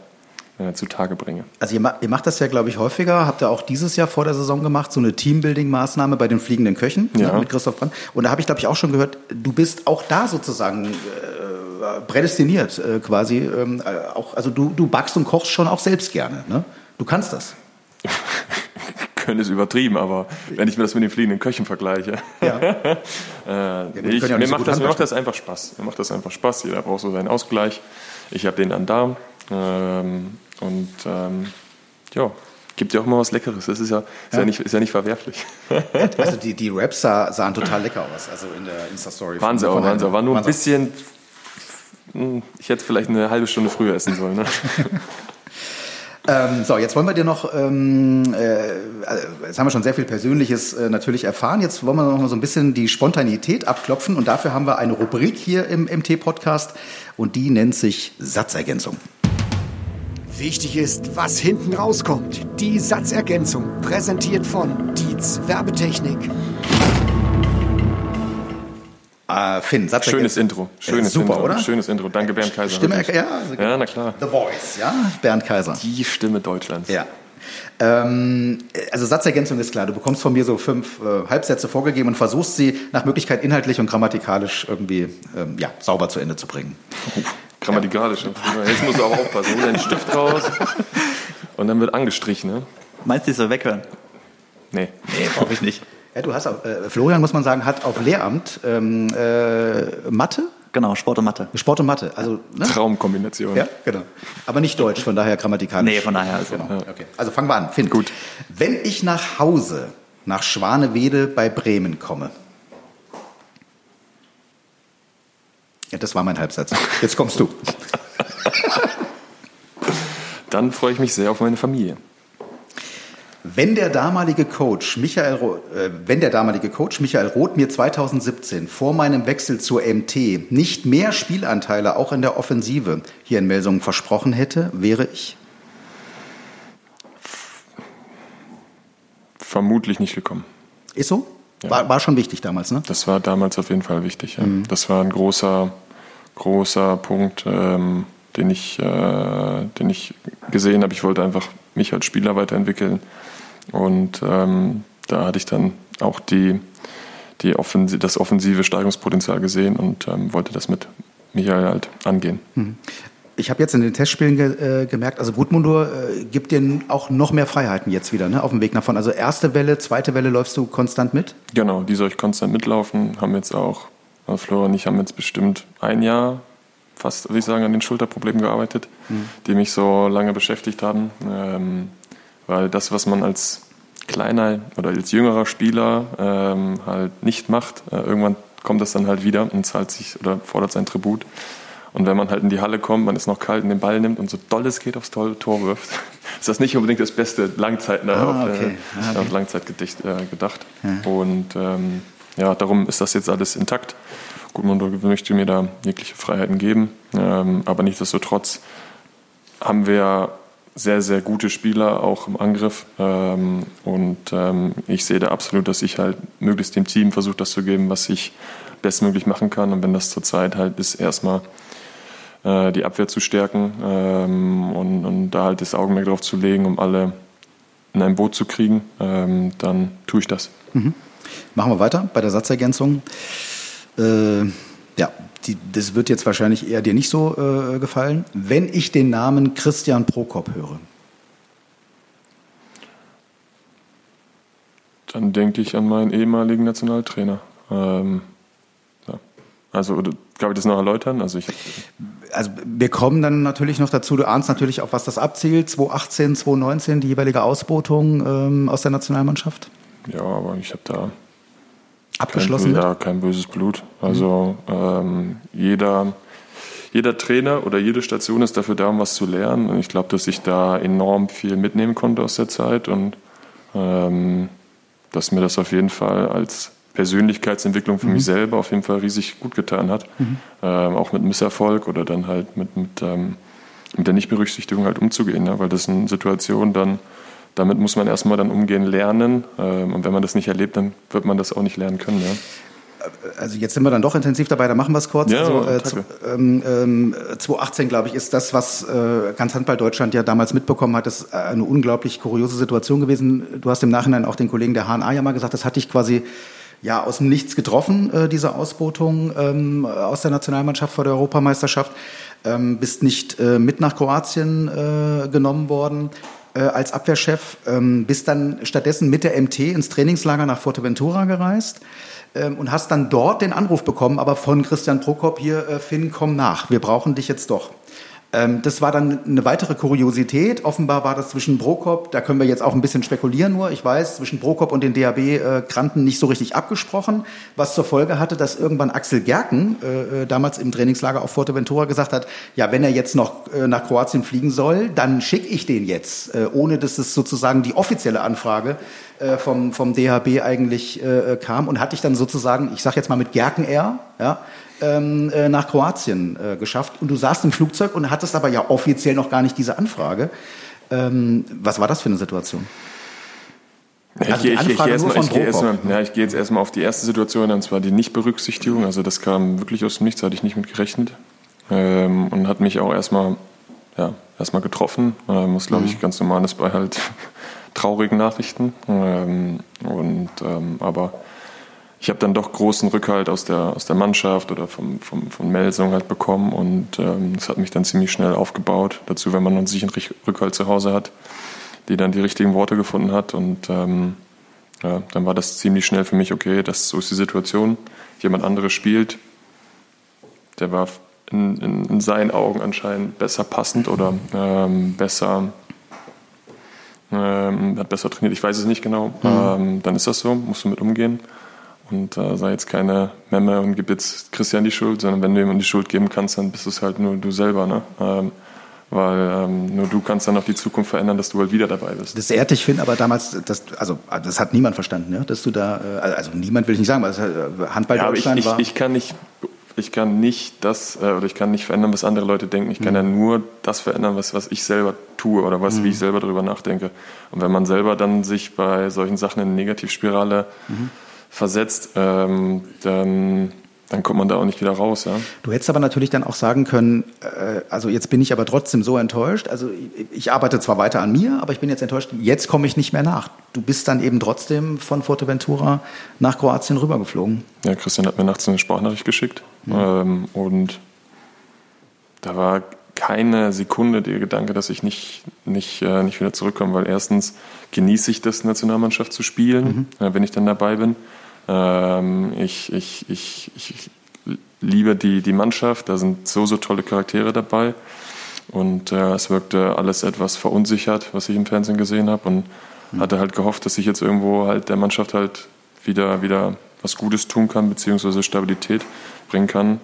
äh, zutage bringe. Also ihr, ihr macht das ja, glaube ich, häufiger. Habt ihr auch dieses Jahr vor der Saison gemacht, so eine Teambuilding-Maßnahme bei den fliegenden Köchen ja. mit Christoph Brandt. Und da habe ich, glaube ich, auch schon gehört, du bist auch da sozusagen äh, prädestiniert äh, quasi. Ähm, äh, auch, also du, du backst und kochst schon auch selbst gerne. Ne? Du kannst das. Können ist übertrieben, aber wenn ich mir das mit den fliegenden Köchen vergleiche. Ja. äh, ja, ich, ja mir, so macht das, mir macht das einfach Spaß. Mir macht das einfach Spaß. Jeder braucht so seinen Ausgleich. Ich habe den dann da. Ähm, und ähm, ja, gibt ja auch mal was Leckeres. Das ist ja, ist ja. ja nicht, ist ja nicht verwerflich. also die, die Raps sah, sahen total lecker aus, also in der Insta-Story. Waren sie auch, waren sie auch. War nur ein bisschen, hm, ich hätte vielleicht eine halbe Stunde früher essen sollen. Ne? Ähm, so, jetzt wollen wir dir noch, ähm, äh, jetzt haben wir schon sehr viel Persönliches äh, natürlich erfahren. Jetzt wollen wir noch mal so ein bisschen die Spontanität abklopfen und dafür haben wir eine Rubrik hier im MT-Podcast und die nennt sich Satzergänzung. Wichtig ist, was hinten rauskommt. Die Satzergänzung, präsentiert von Dietz Werbetechnik. Uh, Finn, Satz Schönes Intro. Schönes super, Intro. oder? Schönes Intro. Danke, Bernd Kaiser. Stimme, wirklich. ja, also ja, na klar. The Voice, ja, Bernd Kaiser. Die Stimme Deutschlands. Ja. Ähm, also Satzergänzung ist klar. Du bekommst von mir so fünf äh, Halbsätze vorgegeben und versuchst sie nach Möglichkeit inhaltlich und grammatikalisch irgendwie ähm, ja, sauber zu Ende zu bringen. Grammatikalisch. Ja. Jetzt musst du aber aufpassen. Hol deinen Stift raus und dann wird angestrichen. Ne? Meinst du, ich soll weghören? Nee. Nee, brauche ich nicht. Ja, du hast auch, äh, Florian, muss man sagen, hat auf Lehramt ähm, äh, Mathe. Genau, Sport und Mathe. Sport und Mathe, also ne? Traumkombination. Ja, genau. Aber nicht Deutsch, von daher grammatikalisch. Nee, von daher. Also. Genau. Ja. Okay. Also fangen wir an. Finn. Gut. Wenn ich nach Hause nach Schwanewede bei Bremen komme. Ja, das war mein Halbsatz. Jetzt kommst du. Dann freue ich mich sehr auf meine Familie. Wenn der damalige Coach Michael, äh, wenn der damalige Coach Michael Roth mir 2017 vor meinem Wechsel zur MT nicht mehr Spielanteile auch in der Offensive hier in Melsungen versprochen hätte, wäre ich vermutlich nicht gekommen. Ist so? War, war schon wichtig damals, ne? Das war damals auf jeden Fall wichtig. Ja. Mhm. Das war ein großer, großer Punkt, ähm, den ich, äh, den ich gesehen habe. Ich wollte einfach mich als Spieler weiterentwickeln und ähm, da hatte ich dann auch die, die Offensive, das offensive Steigungspotenzial gesehen und ähm, wollte das mit Michael halt angehen. Mhm. Ich habe jetzt in den Testspielen ge äh, gemerkt, also Gudmundur äh, gibt dir auch noch mehr Freiheiten jetzt wieder ne, auf dem Weg nach vorne. Also erste Welle, zweite Welle läufst du konstant mit? Genau, die soll ich konstant mitlaufen. Haben jetzt auch, äh, Flora und ich haben jetzt bestimmt ein Jahr fast, würde ich sagen, an den Schulterproblemen gearbeitet, mhm. die mich so lange beschäftigt haben. Ähm, weil das, was man als kleiner oder als jüngerer Spieler ähm, halt nicht macht, äh, irgendwann kommt das dann halt wieder und zahlt sich oder fordert sein Tribut. Und wenn man halt in die Halle kommt, man ist noch kalt und den Ball nimmt und so doll es geht aufs Tor wirft, ist das nicht unbedingt das beste Langzeit, ne, Ah, auf, okay. äh, okay. Langzeitgedicht äh, gedacht. Und ähm, ja, darum ist das jetzt alles intakt. Gudmundur möchte mir da jegliche Freiheiten geben, ähm, aber nichtsdestotrotz haben wir sehr, sehr gute Spieler auch im Angriff. Ähm, und ähm, ich sehe da absolut, dass ich halt möglichst dem Team versuche, das zu geben, was ich bestmöglich machen kann. Und wenn das zurzeit halt ist, erstmal äh, die Abwehr zu stärken ähm, und, und da halt das Augenmerk drauf zu legen, um alle in ein Boot zu kriegen, ähm, dann tue ich das. Machen wir weiter bei der Satzergänzung. Äh, ja, die, das wird jetzt wahrscheinlich eher dir nicht so äh, gefallen. Wenn ich den Namen Christian Prokop höre, Dann denke ich an meinen ehemaligen Nationaltrainer. Ähm, ja. Also, darf ich das noch erläutern? Also ich also wir kommen dann natürlich noch dazu, du ahnst natürlich auch, was das abzielt, 2018, 2019, die jeweilige Ausbotung ähm, aus der Nationalmannschaft. ja, aber ich habe da kein, Abgeschlossen? ja, kein böses Blut. Also ähm, jeder, jeder Trainer oder jede Station ist dafür da, um was zu lernen. Und ich glaube, dass ich da enorm viel mitnehmen konnte aus der Zeit und ähm, dass mir das auf jeden Fall als Persönlichkeitsentwicklung für mich selber auf jeden Fall riesig gut getan hat. Ähm, auch mit Misserfolg oder dann halt mit, mit, ähm, mit der Nichtberücksichtigung halt umzugehen. Ne? Weil das sind Situationen dann, damit muss man erstmal dann umgehen lernen. Ähm, und wenn man das nicht erlebt, dann wird man das auch nicht lernen können. Ja? Also jetzt sind wir dann doch intensiv dabei, da machen wir es kurz. Ja, also, äh, zu, ähm, ähm, 2018, glaube ich, ist das, was äh, ganz Handball Deutschland ja damals mitbekommen hat, ist eine unglaublich kuriose Situation gewesen. Du hast im Nachhinein auch den Kollegen der HNA ja mal gesagt, das hat dich quasi ja aus dem Nichts getroffen, äh, diese Ausbotung ähm, aus der Nationalmannschaft vor der Europameisterschaft. Ähm, bist nicht äh, mit nach Kroatien äh, genommen worden äh, als Abwehrchef, ähm, bist dann stattdessen mit der MT ins Trainingslager nach Fuerteventura gereist ähm, und hast dann dort den Anruf bekommen, aber von Christian Prokop hier, äh, Finn, komm nach, wir brauchen dich jetzt doch. Ähm, das war dann eine weitere Kuriosität. Offenbar war das zwischen Prokop, da können wir jetzt auch ein bisschen spekulieren nur, ich weiß, zwischen Prokop und den DHB-Granten nicht so richtig abgesprochen, was zur Folge hatte, dass irgendwann Axel Gerken äh, äh, damals im Trainingslager auf Fuerteventura gesagt hat, ja, wenn er jetzt noch äh, nach Kroatien fliegen soll, dann schicke ich den jetzt, äh, ohne dass es sozusagen die offizielle Anfrage äh, vom, vom DHB eigentlich äh, kam und hatte ich dann sozusagen, ich sag jetzt mal mit Gerken Air, ja, ähm, äh, nach Kroatien äh, geschafft. Und du saßt im Flugzeug und hattest aber ja offiziell noch gar nicht diese Anfrage. Ähm, was war das für eine Situation? Also ich, ich, ich, Anfrage gehe nur erstmal, von ich, gehe Prokop. erstmal, ja, ich gehe jetzt erstmal auf die erste Situation, und zwar die Nichtberücksichtigung. Also das kam wirklich aus dem Nichts, hatte ich nicht mit gerechnet. Ähm, und hat mich auch erstmal, ja, erstmal getroffen. Ähm, was glaube ich ganz normal ist bei halt traurigen Nachrichten. Ähm, und ähm, aber ich habe dann doch großen Rückhalt aus der, aus der Mannschaft oder vom, vom, von Melsung halt bekommen und ähm, das hat mich dann ziemlich schnell aufgebaut. Dazu, wenn man einen sicheren Rich- Rückhalt zu Hause hat, die dann die richtigen Worte gefunden hat und ähm, ja, dann war das ziemlich schnell für mich, okay, das so ist die Situation. Jemand anderes spielt, der war in, in, in seinen Augen anscheinend besser passend oder ähm, besser ähm, hat besser trainiert, ich weiß es nicht genau. Ähm, dann ist das so, musst du mit umgehen. Und äh, sei jetzt keine Memme und gib jetzt Christian die Schuld, sondern wenn du jemandem die Schuld geben kannst, dann bist es halt nur du selber. Ne? Ähm, weil ähm, nur du kannst dann auch die Zukunft verändern, dass du halt wieder dabei bist. Das ehrt dich, Finn, aber damals, das, also das hat niemand verstanden, ja? dass du da, äh, also niemand will ich nicht sagen, weil das, äh, Handball Ja, ich, Deutschland ich, war. ich kann nicht, ich kann nicht das äh, oder ich kann nicht verändern, was andere Leute denken. Ich kann ja nur das verändern, was, was ich selber tue oder was, wie ich selber darüber nachdenke. Und wenn man selber dann sich bei solchen Sachen in eine Negativspirale versetzt, ähm, dann, dann kommt man da auch nicht wieder raus. Ja? Du hättest aber natürlich dann auch sagen können, äh, also jetzt bin ich aber trotzdem so enttäuscht. Also ich, ich arbeite zwar weiter an mir, aber ich bin jetzt enttäuscht. Jetzt komme ich nicht mehr nach. Du bist dann eben trotzdem von Fuerteventura nach Kroatien rübergeflogen. Ja, Christian hat mir nachts eine Sprachnachricht geschickt ähm, und da war keine Sekunde der Gedanke, dass ich nicht, nicht, äh, nicht wieder zurückkomme, weil erstens genieße ich das, Nationalmannschaft zu spielen, äh, wenn ich dann dabei bin. Ähm, ich, ich, ich, ich liebe die, die Mannschaft, da sind so, so tolle Charaktere dabei. Und äh, es wirkte alles etwas verunsichert, was ich im Fernsehen gesehen habe. Und hatte halt gehofft, dass ich jetzt irgendwo halt der Mannschaft halt wieder, wieder was Gutes tun kann, beziehungsweise Stabilität bringen kann.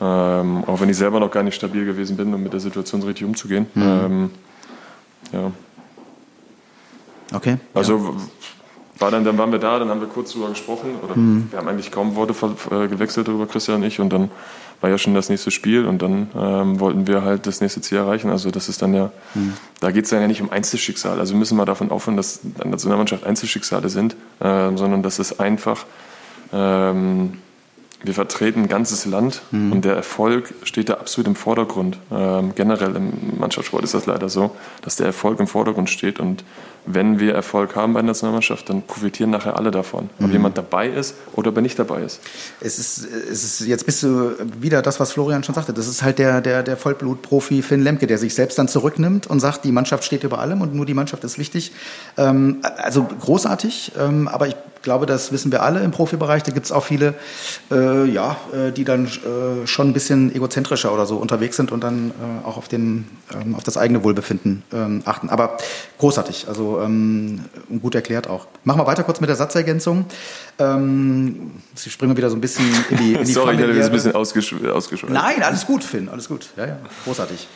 Ähm, auch wenn ich selber noch gar nicht stabil gewesen bin, um mit der Situation richtig umzugehen. Ähm, ja. Okay. Also war dann, dann waren wir da, dann haben wir kurz drüber gesprochen. Oder Mhm. Wir haben eigentlich kaum Worte äh, gewechselt darüber, Christian und ich. Und dann war ja schon das nächste Spiel und dann ähm, wollten wir halt das nächste Ziel erreichen. Also das ist dann ja, Mhm. da geht es dann ja nicht um Einzelschicksal. Also wir müssen mal davon aufhören, dass an so einer Mannschaft Einzelschicksale sind, ähm, sondern dass es einfach ähm, wir vertreten ein ganzes Land Mhm. und der Erfolg steht da absolut im Vordergrund. Ähm, generell im Mannschaftssport ist das leider so, dass der Erfolg im Vordergrund steht und wenn wir Erfolg haben bei der Nationalmannschaft, dann profitieren nachher alle davon. Mhm. Ob jemand dabei ist oder ob er nicht dabei ist. Es ist, es ist, jetzt bist du wieder das, was Florian schon sagte. Das ist halt der, der, der Vollblut-Profi Finn Lemke, der sich selbst dann zurücknimmt und sagt, die Mannschaft steht über allem und nur die Mannschaft ist wichtig. Ähm, also großartig, ähm, aber ich glaube, das wissen wir alle im Profibereich. Da gibt es auch viele, äh, ja, äh, die dann äh, schon ein bisschen egozentrischer oder so unterwegs sind und dann äh, auch auf, den, ähm, auf das eigene Wohlbefinden ähm, achten. Aber großartig, also ähm, gut erklärt auch. Machen wir weiter kurz mit der Satzergänzung. Ähm, Sie springen wieder so ein bisschen in die, in die Sorry, ich hatte das ein bisschen ausgesch ausgeschweift. Nein, alles gut, Finn, alles gut. Ja, ja, großartig.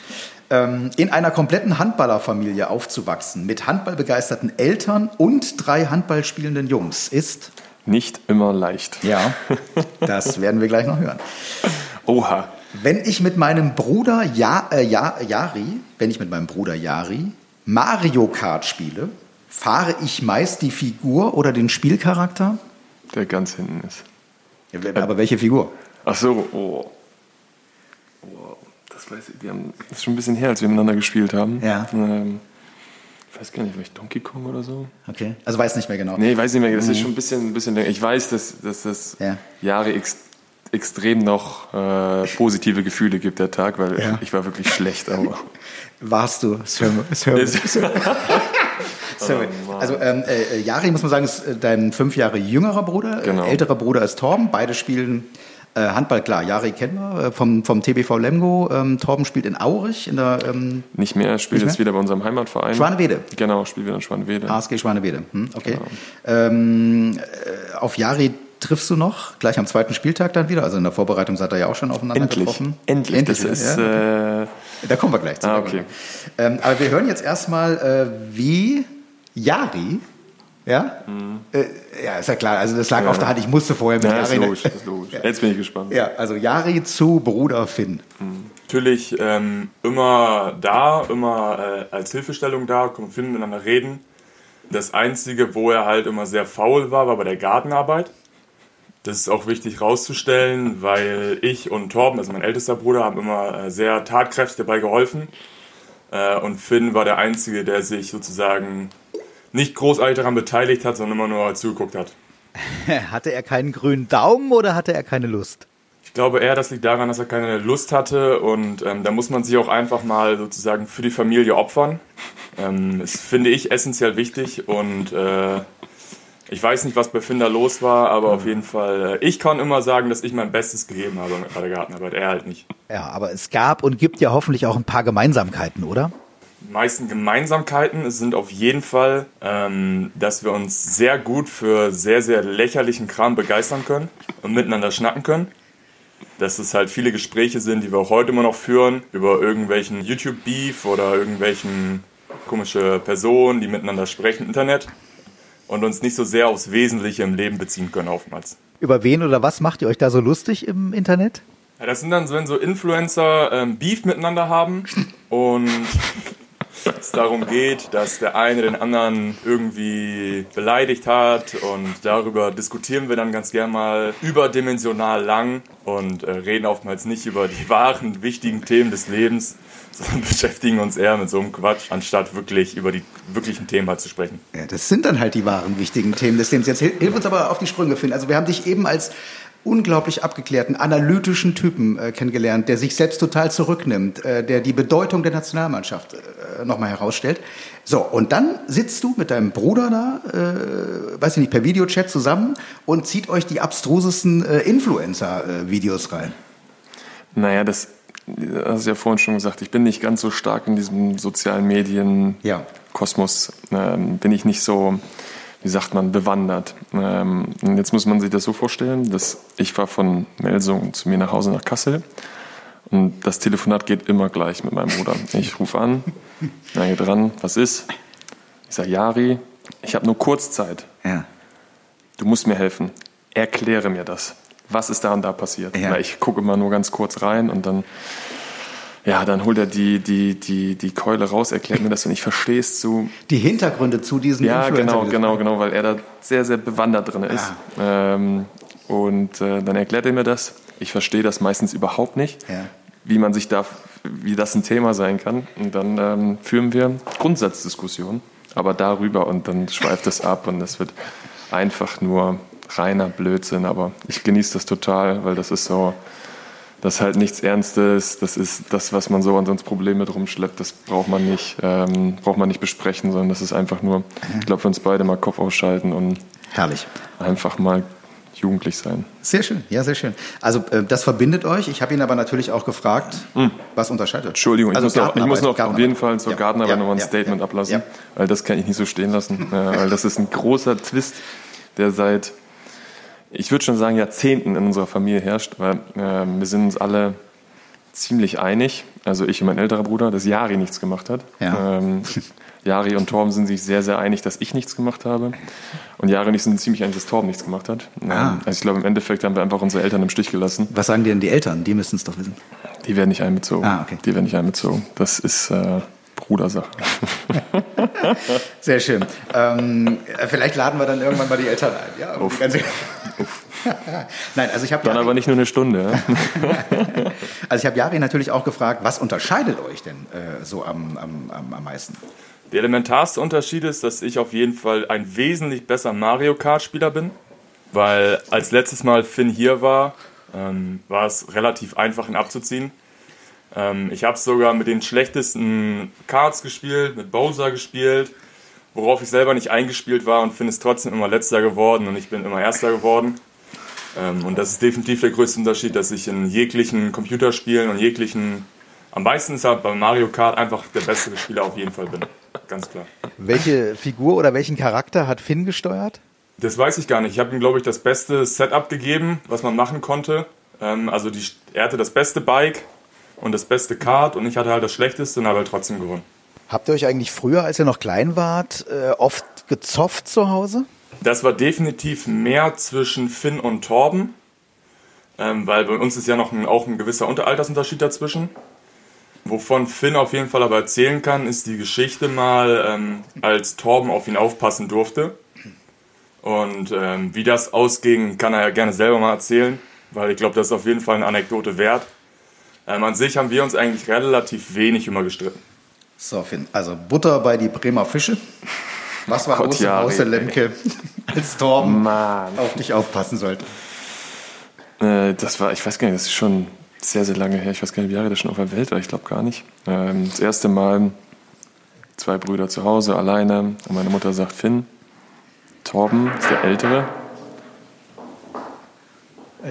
Ähm, in einer kompletten Handballerfamilie aufzuwachsen, mit handballbegeisterten Eltern und drei Handball spielenden Jungs, ist, Nicht immer leicht. ja, das werden wir gleich noch hören. Oha. Wenn ich mit meinem Bruder ja, äh, ja, Jari, wenn ich mit meinem Bruder Jari Mario Kart spiele, fahre ich meist die Figur oder den Spielcharakter? Der ganz hinten ist. Ja, Aber welche Figur? Ach so, oh. Weiß ich. Wir haben, das ist schon ein bisschen her, als wir miteinander gespielt haben. Ja. Ähm, ich weiß gar nicht, ich Donkey Kong oder so? Okay, also weiß nicht mehr genau. Nee, ich weiß nicht mehr. Das ist schon ein bisschen, ein bisschen länger. Ich weiß, dass, dass das Ja. Jahre ex, extrem noch äh, positive Gefühle gibt, der Tag, weil Ja. ich war wirklich schlecht. Aber Warst du? Das hören wir. Sorry. Also ähm, äh, Jari, muss man sagen, ist äh, dein fünf Jahre jüngerer Bruder. Genau. Äh, älterer Bruder ist Torben. Beide spielen äh, Handball, klar. Jari kennen wir äh, vom, vom TBV Lemgo. Ähm, Torben spielt in Aurich in der ähm, nicht mehr. Spielt Nicht jetzt wieder bei unserem Heimatverein. Schwanewede. Genau, spielt wieder in Schwanewede. ASG Schwanewede. Hm, okay. Genau. Ähm, äh, auf Jari triffst du noch, gleich am zweiten Spieltag dann wieder. Also in der Vorbereitung seid ihr ja auch schon aufeinander Endlich. getroffen. Endlich. Das wieder, ist, ja? äh, Da kommen wir gleich zu. Ah, okay. Ähm, aber wir hören jetzt erstmal, äh, wie Jari, ja? Äh, ja, ist ja klar, also das lag Mhm. Ja. auf der Hand, ich musste vorher mit ja, ist Jari. logisch, ist logisch. Jetzt bin ich gespannt. Ja, also Jari zu Bruder Finn. Natürlich ähm, immer da, immer äh, als Hilfestellung da, können wir miteinander reden. Das Einzige, wo er halt immer sehr faul war, war bei der Gartenarbeit. Das ist auch wichtig rauszustellen, weil ich und Torben, also mein ältester Bruder, haben immer äh, sehr tatkräftig dabei geholfen. Äh, und Finn war der Einzige, der sich sozusagen nicht großartig daran beteiligt hat, sondern immer nur zugeguckt hat. Hatte er keinen grünen Daumen oder hatte er keine Lust? Ich glaube eher, das liegt daran, dass er keine Lust hatte und ähm, da muss man sich auch einfach mal sozusagen für die Familie opfern. Ähm, das finde ich essentiell wichtig und äh, ich weiß nicht, was bei Finder los war, aber auf jeden Fall, äh, ich kann immer sagen, dass ich mein Bestes gegeben habe bei der Gartenarbeit, er halt nicht. Ja, aber es gab und gibt ja hoffentlich auch ein paar Gemeinsamkeiten, oder? Die meisten Gemeinsamkeiten sind auf jeden Fall, ähm, dass wir uns sehr gut für sehr, sehr lächerlichen Kram begeistern können und miteinander schnacken können. Dass es halt viele Gespräche sind, die wir auch heute immer noch führen, über irgendwelchen YouTube-Beef oder irgendwelchen komische Personen, die miteinander sprechen im Internet und uns nicht so sehr aufs Wesentliche im Leben beziehen können oftmals. Über wen oder was macht ihr euch da so lustig im Internet? Ja, das sind dann so, wenn so Influencer ähm, Beef miteinander haben und es darum geht, dass der eine den anderen irgendwie beleidigt hat und darüber diskutieren wir dann ganz gern mal überdimensional lang und äh, reden oftmals nicht über die wahren, wichtigen Themen des Lebens, sondern beschäftigen uns eher mit so einem Quatsch, anstatt wirklich über die wirklichen Themen halt zu sprechen. Ja, das sind dann halt die wahren wichtigen Themen des Lebens. Jetzt hilf, uns aber auf die Sprünge, Finn. Also wir haben dich eben als unglaublich abgeklärten, analytischen Typen äh, kennengelernt, der sich selbst total zurücknimmt, äh, der die Bedeutung der Nationalmannschaft äh, nochmal herausstellt. So, und dann sitzt du mit deinem Bruder da, äh, weiß ich nicht, per Videochat zusammen und zieht euch die abstrusesten äh, Influencer-Videos rein. Naja, das hast du ja vorhin schon gesagt, ich bin nicht ganz so stark in diesem sozialen Medien Ja. Ähm, bin ich nicht so, wie sagt man, bewandert. Ähm, jetzt muss man sich das so vorstellen, dass ich war von Melsungen zu mir nach Hause nach Kassel Und das Telefonat geht immer gleich mit meinem Bruder. Ich rufe an, er geht dran, was ist? Ich sage, Jari, ich habe nur kurz Zeit. Ja. Du musst mir helfen. Erkläre mir das. Was ist da und da passiert? Ja. Weil ich gucke immer nur ganz kurz rein und dann, ja, dann holt er die, die, die, die Keule raus, erklärt mir das und ich verstehe es so. Die Hintergründe zu diesen Ja, genau, genau, genau, weil er da sehr, sehr bewandert drin ist. Ähm, und äh, dann erklärt er mir das. Ich verstehe das meistens überhaupt nicht, Ja. wie man sich da, wie das ein Thema sein kann. Und dann ähm, führen wir Grundsatzdiskussionen, aber darüber und dann schweift es ab und das wird einfach nur reiner Blödsinn. Aber ich genieße das total, weil das ist so, das ist halt nichts Ernstes. Das ist das, was man so an sonst Probleme mit rumschleppt. Das braucht man nicht, ähm, braucht man nicht besprechen, sondern das ist einfach nur, ich glaube, für uns beide mal Kopf ausschalten und Herrlich. einfach mal jugendlich sein. Sehr schön, ja, sehr schön. Also äh, das verbindet euch. Ich habe ihn aber natürlich auch gefragt, was unterscheidet. Hm. Entschuldigung, Also ich muss noch, ich muss noch auf jeden Fall zur Ja, Gartenarbeit ja, nochmal ein ja, Statement ja, ablassen, weil das kann ich nicht so stehen lassen, äh, weil das ist ein großer Twist, der seit, ich würde schon sagen, Jahrzehnten in unserer Familie herrscht, weil äh, wir sind uns alle ziemlich einig, also ich und mein älterer Bruder, dass Jari nichts gemacht hat. Ja. Ähm, Jari und Torben sind sich sehr, sehr einig, dass ich nichts gemacht habe. Und Jari und ich sind ziemlich einig, dass Torben nichts gemacht hat. Ähm, Ah. Also ich glaube, im Endeffekt haben wir einfach unsere Eltern im Stich gelassen. Was sagen dir denn die Eltern? Die müssen es doch wissen. Die werden nicht einbezogen. Ah, okay. Die werden nicht einbezogen. Das ist äh, Brudersache. Sehr schön. Ähm, äh, vielleicht laden wir dann irgendwann mal die Eltern ein. Ja, Nein, also ich habe Dann aber nicht nur eine Stunde. also ich habe Jari natürlich auch gefragt, was unterscheidet euch denn äh, so am, am, am, meisten? Der elementarste Unterschied ist, dass ich auf jeden Fall ein wesentlich besser Mario Kart-Spieler bin, weil als letztes Mal Finn hier war, ähm, war es relativ einfach, ihn abzuziehen. Ähm, ich habe sogar mit den schlechtesten Karts gespielt, mit Bowser gespielt, worauf ich selber nicht eingespielt war und Finn ist trotzdem immer letzter geworden und ich bin immer erster geworden. Ähm, und das ist definitiv der größte Unterschied, dass ich in jeglichen Computerspielen und jeglichen, am meisten ist halt bei Mario Kart einfach der bessere Spieler auf jeden Fall bin. Ganz klar. Welche Figur oder welchen Charakter hat Finn gesteuert? Das weiß ich gar nicht. Ich habe ihm, glaube ich, das beste Setup gegeben, was man machen konnte. Ähm, also die, er hatte das beste Bike und das beste Kart und ich hatte halt das schlechteste und habe halt trotzdem gewonnen. Habt ihr euch eigentlich früher, als ihr noch klein wart, äh, oft gezofft zu Hause? Das war definitiv mehr zwischen Finn und Torben, ähm, weil bei uns ist ja noch ein, auch ein gewisser Unteraltersunterschied dazwischen. Wovon Finn auf jeden Fall aber erzählen kann, ist die Geschichte mal, ähm, als Torben auf ihn aufpassen durfte. Und ähm, wie das ausging, kann er ja gerne selber mal erzählen, weil ich glaube, das ist auf jeden Fall eine Anekdote wert. Ähm, an sich haben wir uns eigentlich relativ wenig immer gestritten. So, Finn, also Butter bei die Bremer Fische. Was war Hause ey. Lemke, als Torben Mann. auf dich aufpassen sollte? Äh, das war, ich weiß gar nicht, das ist schon sehr, sehr lange her. Ich weiß gar nicht, wie Jahre das schon auf der Welt war. Ich glaube gar nicht. Ähm, das erste Mal zwei Brüder zu Hause, alleine. Und meine Mutter sagt, Finn, Torben ist der Ältere.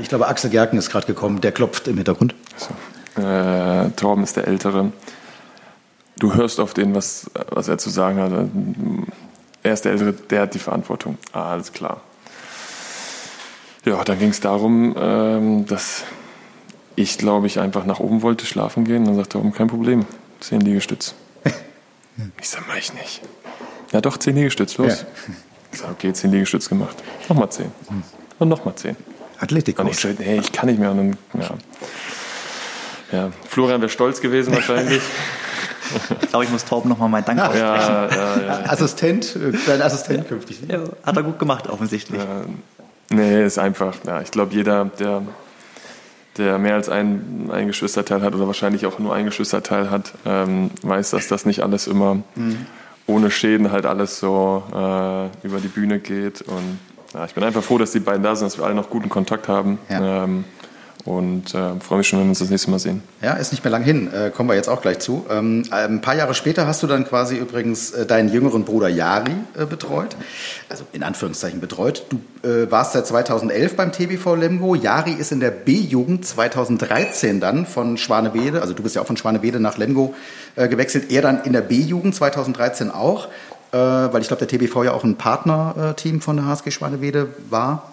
Ich glaube, Axel Gerken ist gerade gekommen, der klopft im Hintergrund. So. Äh, Torben ist der Ältere. Du hörst auf den, was, was er zu sagen hat. Er ist der Ältere, der hat die Verantwortung. Ah, alles klar. Ja, dann ging es darum, ähm, dass ich, glaube ich, einfach nach oben wollte schlafen gehen. Dann sagte Torben, kein Problem, zehn Liegestütz. ich sag, mach ich nicht. Ja doch, zehn Liegestütz, los. Ja. Ich sag, okay, zehn Liegestütz gemacht. Nochmal zehn. Und nochmal zehn. Athletik. Und ich so, nee, ich kann nicht mehr. Und dann, ja. Ja, Florian wäre stolz gewesen wahrscheinlich. Ich glaube, ich muss Torben nochmal meinen Dank aussprechen. ja, ja, ja. Assistent, äh, dein Assistent künftig. Ja, hat er gut gemacht, offensichtlich. Nee, ist einfach. Ja, ich glaube, jeder, der, der mehr als ein, ein Geschwisterteil hat oder wahrscheinlich auch nur ein Geschwisterteil hat, ähm, weiß, dass das nicht alles immer ohne Schäden halt alles so äh, über die Bühne geht. Und ja, ich bin einfach froh, dass die beiden da sind, dass wir alle noch guten Kontakt haben. Ja. Ähm, und äh, freue mich schon, wenn wir uns das nächste Mal sehen. Ja, ist nicht mehr lang hin, äh, kommen wir jetzt auch gleich zu. Ähm, ein paar Jahre später hast du dann quasi übrigens äh, deinen jüngeren Bruder Jari äh, betreut, also in Anführungszeichen betreut. Du äh, warst seit 2011 beim TBV Lemgo. Jari ist in der B-Jugend 2013 dann von Schwanewede, also du bist ja auch von Schwanewede nach Lemgo äh, gewechselt, er dann in der B-Jugend 2013 auch, weil ich glaube, der TBV ja auch ein Partnerteam von der HSG Schwanewede war.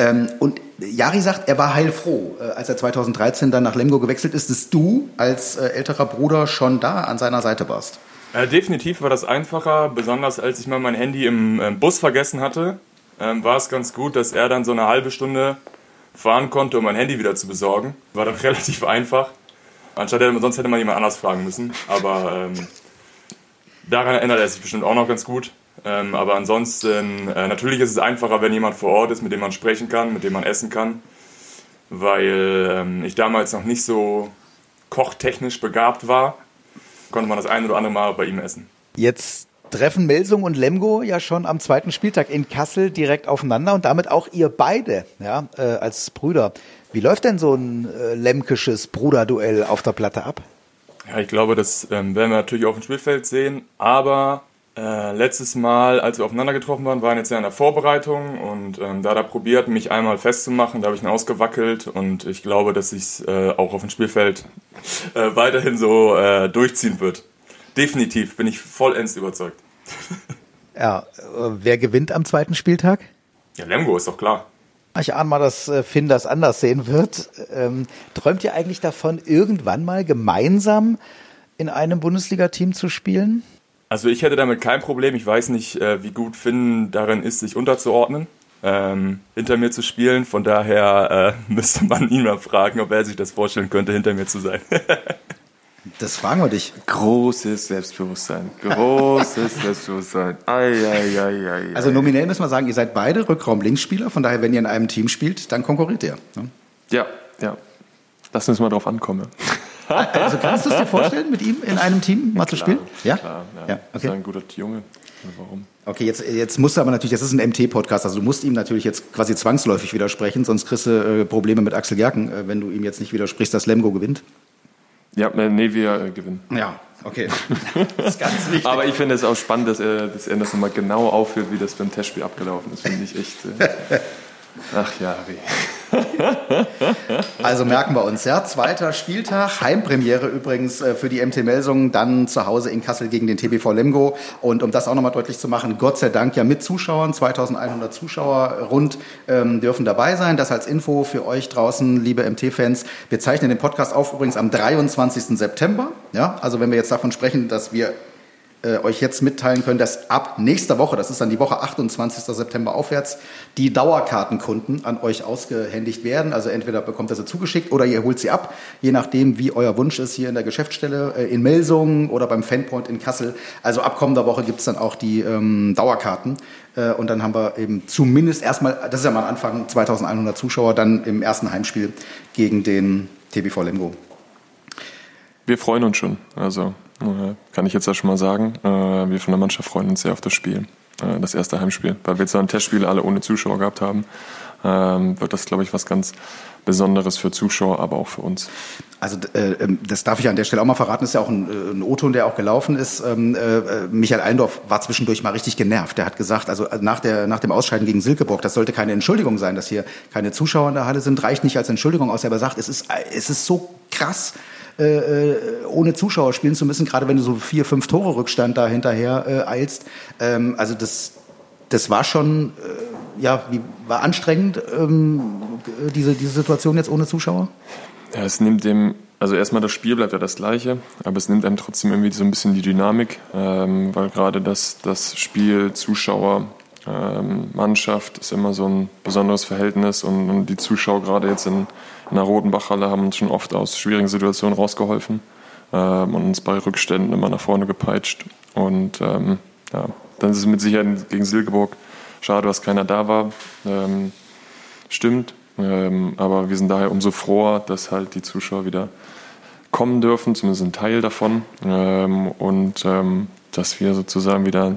Ähm, und Jari sagt, er war heilfroh, äh, als er 2013 dann nach Lemgo gewechselt ist, dass du als äh, älterer Bruder schon da an seiner Seite warst. Äh, definitiv war das einfacher, besonders als ich mal mein Handy im äh, Bus vergessen hatte, ähm, war es ganz gut, dass er dann so eine halbe Stunde fahren konnte, um mein Handy wieder zu besorgen. War dann relativ einfach. Anstatt sonst hätte man jemand anders fragen müssen. Aber ähm, daran erinnert er sich bestimmt auch noch ganz gut. Ähm, aber ansonsten, äh, natürlich ist es einfacher, wenn jemand vor Ort ist, mit dem man sprechen kann, mit dem man essen kann. Weil ähm, ich damals noch nicht so kochtechnisch begabt war, konnte man das ein oder andere Mal bei ihm essen. Jetzt treffen Melsung und Lemgo ja schon am zweiten Spieltag in Kassel direkt aufeinander und damit auch ihr beide ja, äh, als Brüder. Wie läuft denn so ein äh, lemkisches Bruderduell auf der Platte ab? Ja, ich glaube, das ähm, werden wir natürlich auf dem Spielfeld sehen, aber äh, letztes Mal, als wir aufeinander getroffen waren, waren jetzt ja in der Vorbereitung und ähm, da hat er probiert, mich einmal festzumachen, da habe ich ihn ausgewackelt und ich glaube, dass ich es äh, auch auf dem Spielfeld äh, weiterhin so äh, durchziehen wird. Definitiv, bin ich vollends überzeugt. ja, äh, wer gewinnt am zweiten Spieltag? Ja, Lemgo ist doch klar. Ich ahne mal, dass Finn das anders sehen wird. Ähm, träumt ihr eigentlich davon, irgendwann mal gemeinsam in einem Bundesliga-Team zu spielen? Also ich hätte damit kein Problem. Ich weiß nicht, äh, wie gut Finn darin ist, sich unterzuordnen, ähm, hinter mir zu spielen. Von daher äh, müsste man ihn mal fragen, ob er sich das vorstellen könnte, hinter mir zu sein. Das fragen wir dich. Großes Selbstbewusstsein. Großes Selbstbewusstsein. Ai, ai, ai, ai, also nominell müssen wir sagen, ihr seid beide Rückraum-Linksspieler. Von daher, wenn ihr in einem Team spielt, dann konkurriert ihr. Ne? Ja, ja. Lass uns mal drauf ankommen. Also kannst du es dir vorstellen, mit ihm in einem Team mal ja, zu spielen? Ja, klar. Ja. ja okay. ist ein guter Junge. Warum? Okay, jetzt, jetzt musst du aber natürlich, das ist ein MT-Podcast, also du musst ihm natürlich jetzt quasi zwangsläufig widersprechen, sonst kriegst du äh, Probleme mit Axel Gerken, äh, wenn du ihm jetzt nicht widersprichst, dass Lemgo gewinnt. Ja, äh, nee, wir äh, gewinnen. Ja, okay. Das ist ganz wichtig. Aber ich finde es auch spannend, dass er, dass er das nochmal genau aufführt, wie das beim Testspiel abgelaufen ist. Finde ich echt. Äh, ach ja, wie. Also merken wir uns, ja. Zweiter Spieltag, Heimpremiere übrigens äh, für die MT Melsungen, dann zu Hause in Kassel gegen den TBV Lemgo. Und um das auch nochmal deutlich zu machen, Gott sei Dank ja mit Zuschauern, 2100 Zuschauer rund ähm, dürfen dabei sein. Das als Info für euch draußen, liebe MT-Fans. Wir zeichnen den Podcast auf übrigens am 23. September. Ja, also wenn wir jetzt davon sprechen, dass wir äh, euch jetzt mitteilen können, dass ab nächster Woche, das ist dann die Woche 28. September aufwärts, die Dauerkartenkunden an euch ausgehändigt werden. Also entweder bekommt ihr sie zugeschickt oder ihr holt sie ab, je nachdem, wie euer Wunsch ist hier in der Geschäftsstelle äh, in Melsungen oder beim Fanpoint in Kassel. Also ab kommender Woche gibt's dann auch die ähm, Dauerkarten. Äh, und dann haben wir eben zumindest erstmal, das ist ja mal Anfang, 2100 Zuschauer dann im ersten Heimspiel gegen den TBV Lemgo. Wir freuen uns schon. Also kann ich jetzt ja schon mal sagen. Äh, wir von der Mannschaft freuen uns sehr auf das Spiel, äh, das erste Heimspiel. Weil wir jetzt ein Testspiel alle ohne Zuschauer gehabt haben, ähm, wird das, glaube ich, was ganz Besonderes für Zuschauer, aber auch für uns. Also äh, ähm, das darf ich an der Stelle auch mal verraten, das ist ja auch ein, O-Ton, der auch gelaufen ist. Ähm, äh, Michael Eindorf war zwischendurch mal richtig genervt. Der hat gesagt, also nach, der, nach dem Ausscheiden gegen Silkeborg, das sollte keine Entschuldigung sein, dass hier keine Zuschauer in der Halle sind, reicht nicht als Entschuldigung aus. Er aber sagt, es ist, es ist so krass, äh, äh, ohne Zuschauer spielen zu müssen, gerade wenn du so vier, fünf Tore Rückstand da hinterher äh, eilst. Ähm, also das, das war schon, äh, ja, wie, war anstrengend, ähm, diese, diese Situation jetzt ohne Zuschauer? Ja, es nimmt dem, also erstmal das Spiel bleibt ja das gleiche, aber es nimmt einem trotzdem irgendwie so ein bisschen die Dynamik, ähm, weil gerade das, das Spiel Zuschauer ähm, Mannschaft ist immer so ein besonderes Verhältnis und, und die Zuschauer gerade jetzt in, in der Rotenbachhalle haben uns schon oft aus schwierigen Situationen rausgeholfen ähm, und uns bei Rückständen immer nach vorne gepeitscht. Und ähm, ja, dann ist es mit Sicherheit gegen Silkeborg schade, dass keiner da war. Ähm, stimmt, ähm, aber wir sind daher umso froher, dass halt die Zuschauer wieder kommen dürfen, zumindest ein Teil davon. Ähm, und dass wir sozusagen wieder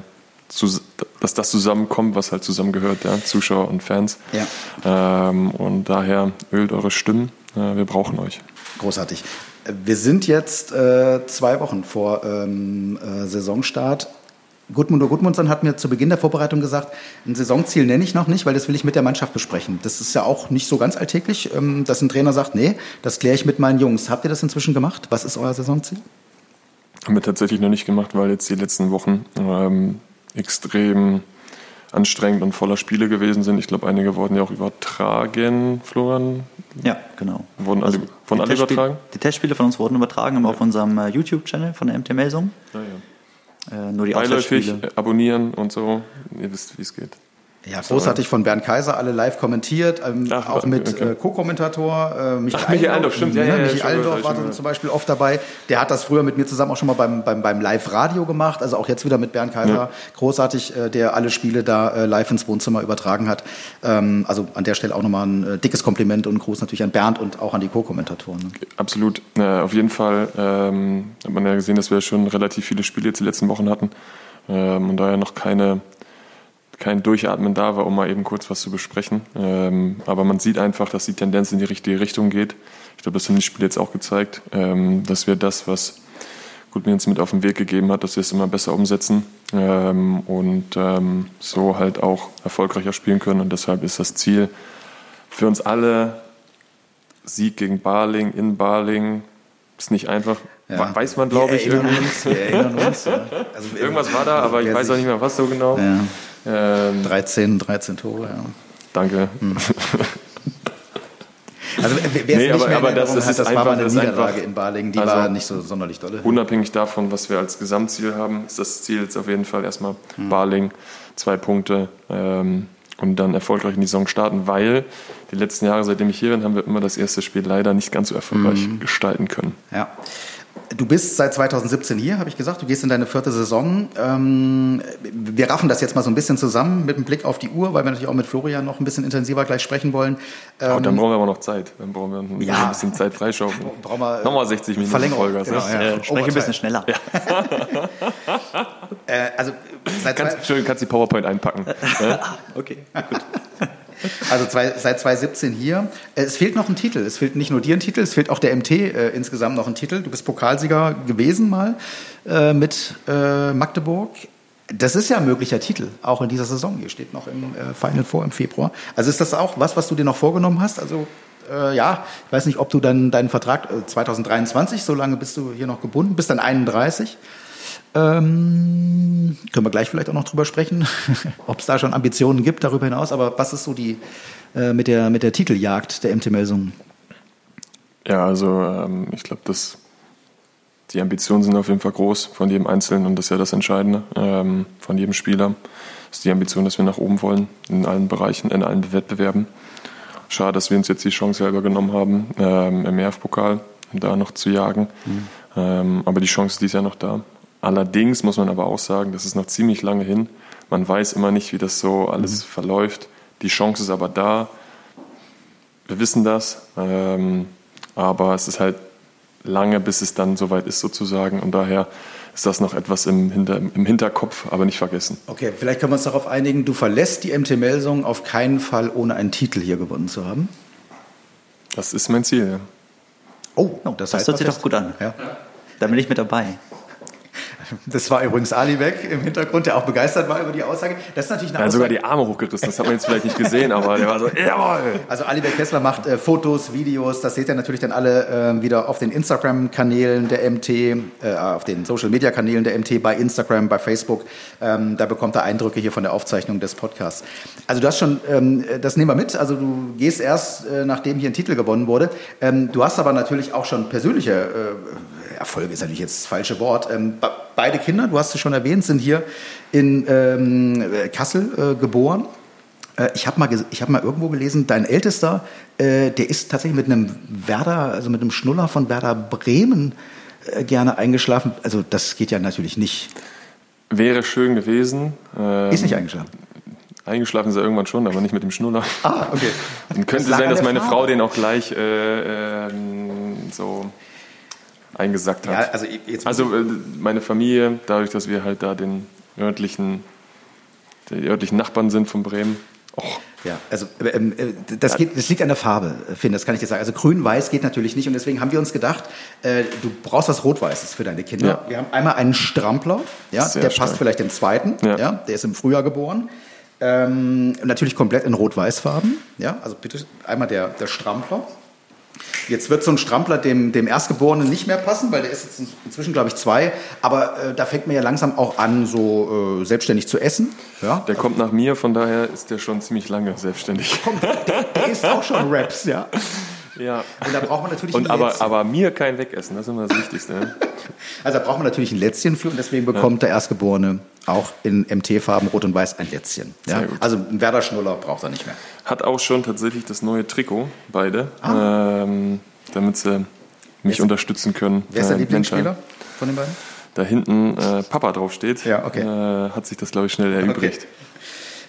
dass das zusammenkommt, was halt zusammengehört, ja, Zuschauer und Fans. Ja. Ähm, und daher ölt eure Stimmen. Äh, wir brauchen euch. Großartig. Wir sind jetzt äh, zwei Wochen vor ähm, äh, Saisonstart. Gudmundur Gudmundsson hat mir zu Beginn der Vorbereitung gesagt, ein Saisonziel nenne ich noch nicht, weil das will ich mit der Mannschaft besprechen. Das ist ja auch nicht so ganz alltäglich, ähm, dass ein Trainer sagt, nee, das kläre ich mit meinen Jungs. Habt ihr das inzwischen gemacht? Was ist euer Saisonziel? Haben wir tatsächlich noch nicht gemacht, weil jetzt die letzten Wochen ähm, extrem anstrengend und voller Spiele gewesen sind. Ich glaube, einige wurden ja auch übertragen, Florian. Ja, genau. Wurden alle, wurden alle übertragen? Die Testspiele von uns wurden übertragen, aber auf unserem äh, YouTube-Channel von der MT Melsung. Ja, ja. Äh, nur die Beiläufig, abonnieren und so. Ihr wisst, wie es geht. Ja, großartig von Bernd Kaiser, alle live kommentiert, ähm, Ach, auch mit okay. äh, Co-Kommentator äh, Michael Ach, Michael stimmt, ja, ne, ja, ja, Allendorf hab ich war dann zum Beispiel oft dabei. Der hat das früher mit mir zusammen auch schon mal beim, beim, beim Live-Radio gemacht, also auch jetzt wieder mit Bernd Kaiser. Ja. Großartig, äh, der alle Spiele da äh, live ins Wohnzimmer übertragen hat. Ähm, also an der Stelle auch nochmal ein äh, dickes Kompliment und Gruß natürlich an Bernd und auch an die Co-Kommentatoren. Ne? Absolut. Äh, auf jeden Fall ähm, hat man ja gesehen, dass wir schon relativ viele Spiele jetzt die letzten Wochen hatten ähm, und daher noch keine kein Durchatmen da war, um mal eben kurz was zu besprechen. Ähm, aber man sieht einfach, dass die Tendenz in die richtige Richtung geht. Ich glaube, das haben die Spiele jetzt auch gezeigt, ähm, dass wir das, was gut mir uns mit auf den Weg gegeben hat, dass wir es immer besser umsetzen ähm, und ähm, so halt auch erfolgreicher spielen können. Und deshalb ist das Ziel für uns alle Sieg gegen Barling in Barling. Ist nicht einfach, Ja. weiß man, glaube ich, irgendwie. uns, wir erinnern uns. Ja. Also, Irgendwas war da, aber ich weiß auch nicht mehr, was so genau. Ja, Ähm, 13, 13 Tore, ja. danke. Also wer Nee, nicht aber- aber das hat, das war einfach- mal eine Niederlage einfach- in Balingen, die also- war nicht so sonderlich dolle. Unabhängig davon, was wir als Gesamtziel haben, ist das Ziel jetzt auf jeden Fall erstmal Hm. Barling, zwei Punkte ähm, und dann erfolgreich in die Saison starten, weil die letzten Jahre, seitdem ich hier bin, haben wir immer das erste Spiel leider nicht ganz so erfolgreich Hm. gestalten können. Ja. Du bist seit 2017 hier, habe ich gesagt. Du gehst in deine vierte Saison. Ähm, wir raffen das jetzt mal so ein bisschen zusammen mit einem Blick auf die Uhr, weil wir natürlich auch mit Florian noch ein bisschen intensiver gleich sprechen wollen. Ähm, dann brauchen wir aber noch Zeit. Dann brauchen wir noch Ja. ein bisschen Zeit freischaufeln. brauchen wir, äh, Nochmal 60 Minuten Verlängerung, Vollgas. genau, ja. ja. Äh, spreche ein bisschen schneller. äh, also, Kannst, Entschuldigung, kannst die PowerPoint einpacken. Okay, gut. Also zwei, seit 2017 hier. Äh, Es fehlt noch ein Titel. Es fehlt nicht nur dir ein Titel, es fehlt auch der MT äh, insgesamt noch ein Titel. Du bist Pokalsieger gewesen mal äh, mit äh, Magdeburg. Das ist ja ein möglicher Titel, auch in dieser Saison. Hier steht noch im äh, Final vor im Februar. Also ist das auch was, was du dir noch vorgenommen hast? Also äh, ja, ich weiß nicht, ob du dann deinen Vertrag äh, 2023, so lange bist du hier noch gebunden, bist dann 31. Ähm, können wir gleich vielleicht auch noch drüber sprechen, ob es da schon Ambitionen gibt darüber hinaus. Aber was ist so die äh, mit der mit der Titeljagd der MT Melsungen? Ja, also ähm, ich glaube, dass die Ambitionen sind auf jeden Fall groß von jedem Einzelnen und das ist ja das Entscheidende ähm, von jedem Spieler. Das ist die Ambition, dass wir nach oben wollen in allen Bereichen, in allen Wettbewerben. Schade, dass wir uns jetzt die Chance selber genommen haben, ähm, im ERF-Pokal da noch zu jagen. Ähm, aber die Chance ist Jahr noch da. Allerdings muss man aber auch sagen, das ist noch ziemlich lange hin. Man weiß immer nicht, wie das so alles verläuft. Die Chance ist aber da. Wir wissen das. Ähm, aber es ist halt lange, bis es dann soweit ist sozusagen. Und daher ist das noch etwas im, Hinter, im Hinterkopf, aber nicht vergessen. Okay, vielleicht können wir uns darauf einigen, du verlässt die MT Melsungen auf keinen Fall, ohne einen Titel hier gewonnen zu haben. Das ist mein Ziel. Ja. Oh, das, Das heißt hört sich doch gut an. Ja. Da bin ich mit dabei. Das war übrigens Ali Beck im Hintergrund, der auch begeistert war über die Aussage. Das ist natürlich eine Er hat sogar Aussage. die Arme hochgerissen. Das hat man jetzt vielleicht nicht gesehen, aber der war so, jawohl! Also Alibert Kessler macht äh, Fotos, Videos, das seht ihr natürlich dann alle äh, wieder auf den Instagram-Kanälen der MT, äh, auf den Social-Media-Kanälen der MT, bei Instagram, bei Facebook. Ähm, da bekommt er Eindrücke hier von der Aufzeichnung des Podcasts. Also du hast schon, ähm, das nehmen wir mit, also du gehst erst, äh, nachdem hier ein Titel gewonnen wurde. Ähm, du hast aber natürlich auch schon persönliche Erfolge, ist natürlich jetzt das falsche Wort. Ähm, be- beide Kinder, du hast es schon erwähnt, sind hier in ähm, Kassel äh, geboren. Äh, Ich habe mal, ich hab mal irgendwo gelesen, dein Ältester, äh, der ist tatsächlich mit einem Werder, also mit einem Schnuller von Werder Bremen äh, gerne eingeschlafen. Also das geht ja natürlich nicht. Wäre schön gewesen. Ähm, Ist nicht eingeschlafen. Eingeschlafen ist er irgendwann schon, aber nicht mit dem Schnuller. Ah, okay. Und könnte Das sein, dass meine. Frau den auch gleich äh, ähm, so eingesackt hat. Ja, also Also äh, meine Familie, dadurch, dass wir halt da den örtlichen, die örtlichen Nachbarn sind von Bremen. Och, Ja, also ähm, äh, das, geht, das liegt an der Farbe, äh, Finn, das kann ich dir sagen. Also grün-weiß geht natürlich nicht und deswegen haben wir uns gedacht, äh, du brauchst was Rot-Weißes für deine Kinder. Ja. Wir haben einmal einen Strampler, ja, Sehr der stark. passt vielleicht dem zweiten, ja. Ja. der ist im Frühjahr geboren. Ähm, natürlich komplett in Rot-Weiß-Farben. Ja, also bitte einmal der, der Strampler. Jetzt wird so ein Strampler dem, dem Erstgeborenen nicht mehr passen, weil der ist jetzt inzwischen, glaube ich, zwei. Aber äh, da fängt man ja langsam auch an, so äh, selbstständig zu essen. Ja? Der kommt nach mir, von daher ist der schon ziemlich lange selbstständig. Komm, der, der isst auch schon Raps, ja. Ja. Und da braucht man natürlich Und ein aber, Lätzchen. aber mir kein Wegessen, das ist immer das Wichtigste. ne? Also da braucht man natürlich ein Lätzchen für und deswegen bekommt der Erstgeborene auch in MT-Farben Rot und Weiß ein Lätzchen. Ja? Also ein Werder-Schnuller braucht er nicht mehr. Hat auch schon tatsächlich das neue Trikot, beide, ähm, damit sie mich unterstützen können. Ah. Wer ist der äh, Lieblingsspieler von den beiden? Da hinten äh, Papa draufsteht, Ja, okay. äh, hat sich das, glaube ich, schnell erübrigt.